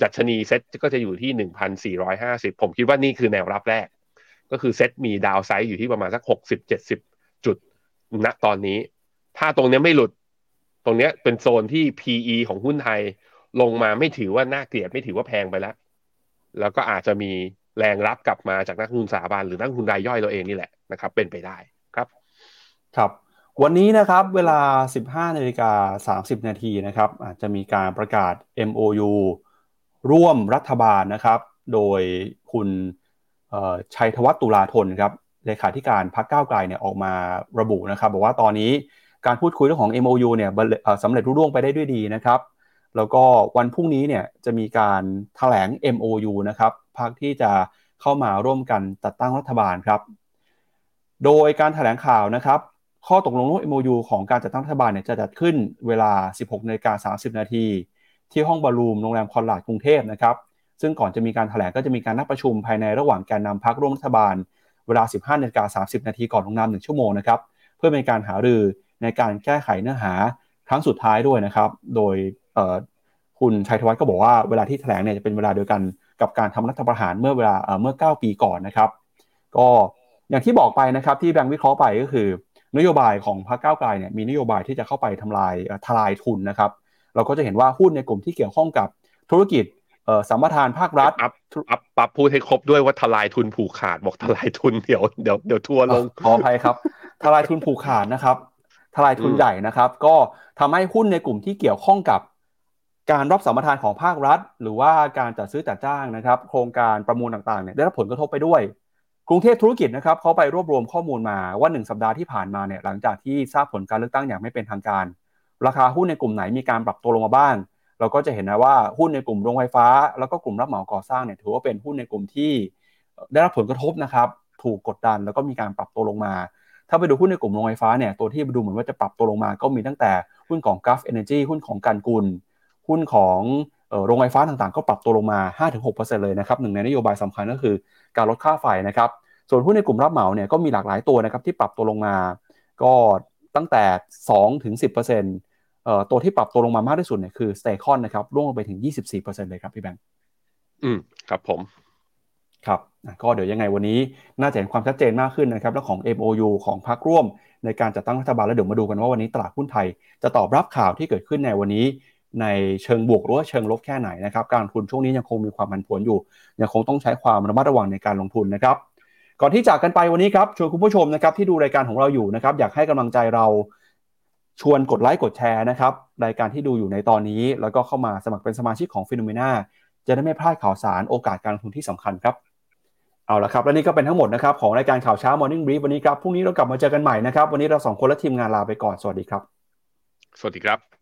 S3: ดัชนีเซ็ตก็จะอยู่ที่หนึ่งพันสี่ร้อยห้าสิบผมคิดว่านี่คือแนวรับแรก ก็คือเซ็ตมี downside อยู่ที่ประมาณสักหกสิบเจ็ดสิบจุดณตอนนี้ ถ้าตรงนี้ไม่หลุด ตรงนี้เป็นโซนที่ PE ของหุ้นไทยลงมาไม่ถือว่าน่าเกลียดไม่ถือว่าแพงไปแล้ว แล้วก็อาจจะมีแรงรับกลับมาจากนักลงทุนสถาบันหรือนักลงทุนรายย่อยเราเองนี่แหละนะครับ เป็นไปได้ครับ
S2: ครับ วันนี้นะครับเวลา 15นาฬิกา30 นาทีนะครับอาจจะมีการประกาศ MOU ร่วมรัฐบาลนะครับ โดยคุณชัยธวัฒน์ตุลาธนครับเลขาธิการพรรคก้าวไกลเนี่ยออกมาระบุนะครับ บอกว่าตอนนี้การพูดคุยเรื่องของ MOU เนี่ยสำเร็จรุ่ร่วงไปได้ด้วยดีนะครับ แล้วก็วันพรุ่งนี้เนี่ยจะมีการถแถลง MOU นะครับพรรคที่จะเข้ามาร่วมกันจัดตั้งรัฐบาลครับ โดยการถแถลงข่าวนะครับ ข้อตกลงร่วม MOU ของการจัดตั้งรัฐบาลเนี่ยจะจัดขึ้นเวลา 16นาฬิกา30 นาที ที่ห้องบอลลูมโรงแรมคอนลาดกรุงเทพนะครับ ซึ่งก่อนจะมีการถแถลงก็จะมีการนัดประชุมภายในระหว่างแกนนำพรรคร่วมรัฐบาล เวลา 15นาฬิกา30 นาทีก่อนลงนาม1ชั่วโมงนะครับ เพื่อเป็นการหารือในการแก้ไขเนื้อหาครั้งสุดท้ายด้วยนะครับ โดยคุณชัยธวัฒน์ก็บอกว่าเวลาที่แถลงเนี่ยจะเป็นเวลาเดียวกันกับการทำรัฐประหารเมื่อเวลาเมื่อ 9 ปีก่อนนะครับ ก็อย่างที่บอกไปนะครับที่แบงค์วิเคราะห์ไปก็คือ นโยบายของพรรคก้าวไกลเนี่ยมีนโยบายที่จะเข้าไปทำลายทลายทุนนะครับ เราก็จะเห็นว่าหุ้นในกลุ่มที่เกี่ยวข้องกับธุรกิจสัมปทานภาครัฐ
S3: อัพอัพปรับพูดให้ครบด้วยว่าทลายทุนผูกขาดบอกทลายทุนเดี๋ยวเดี๋ยวเดี๋ยวทัวลง
S2: ขออภัยครับ ทลายทุนผูกขาดนะครับ ทลายทุนใหญ่นะครับ ก็ทำให้หุ้นในกลุ่มที่เกี่ยวข้องกับการรับสัมปทานของภาครัฐ หรือว่าการจัดซื้อจัดจ้างนะครับ โครงการประมูลต่างๆเนี่ยได้รับผลกระทบไปด้วย กรุงเทพธุรกิจนะครับเขาไปรวบรวมข้อมูลมาว่า 1 สัปดาห์ที่ผ่านมาเนี่ยหลังจากที่ทราบผลการเลือกตั้งอย่างไม่เป็นทางการ ราคาหุ้นในกลุ่มไหนมีการปรับตัวลงมาบ้าง เราก็จะเห็นนะว่าหุ้นในกลุ่มโรงไฟฟ้า แล้วก็กลุ่มรับเหมาก่อสร้างเนี่ยถือว่าเป็นหุ้นในกลุ่มที่ได้รับผลกระทบนะครับถูกกดดันแล้วก็มีการปรับตัวลงมา ถ้าไปดูหุ้นในกลุ่มโรงไฟฟ้าเนี่ยตัวที่ดูเหมือนว่าจะปรับตัวลงมา ก็มีตั้งแต่หุ้นของ g u l f Energy หุ้นของการกุลหุ้นของโรงไฟฟ้าต่างๆ ก็ปรับตัวลงมา 5-6%เลยนะครับหนึ่งในนโยบายสำคัญก็คือ การลดค่าไฟนะครับ ส่วนหุ้นในกลุ่มรับเหมาเนี่ยก็มีหลากหลายตัวนะครับที่ปรับตัวลงมา ก็ตั้งแต่2-10%เอ่อตัวที่ปรับตัวลงมามากที่สุดเนี่ยคือสเตคอนนะครับร่วงลงไปถึง 24%เลยครับพี่แบงค์
S3: อืมครับผม
S2: ครับก็เดี๋ยวยังไงวันนี้น่าจะเห็นความชัดเจนมากขึ้นนะครับแล้วของ MOU ของพรรคร่วม ในการจัดตั้งรัฐบาลแล้วเดี๋ยวมาดูกันว่าวันนี้ตลาดหุ้นไทย จะตอบรับข่าวที่เกิดขึ้นในวันนี้ ในเชิงบวกหรือว่าเชิงลบแค่ไหนนะครับการลงทุนช่วงนี้ยังคงมีความผันผวนอยู่ ยังคงต้องใช้ความระมัดระวังในการลงทุนนะครับ ก่อนที่จากกันไปวันนี้ครับชวนคุณผู้ชมนะครับที่ดูรายการของเราอยู่นะครับอยากให้กำลังใจเราชวนกดไลค์กดแชร์นะครับรายการที่ดูอยู่ในตอนนี้ แล้วก็เข้ามาสมัครเป็นสมาชิกของ Finnomena จะได้ไม่พลาดข่าวสารโอกาสการลงทุนที่สำคัญครับเอาละครับและนี่ก็เป็นทั้งหมดนะครับของรายการข่าวเช้า Morning Brief วันนี้ครับพรุ่งนี้เรากลับมาเจอกันใหม่นะครับวันนี้เราสองคนและทีมงานลาไปก่อนสวัสดีครับ
S3: สวัสดีครับ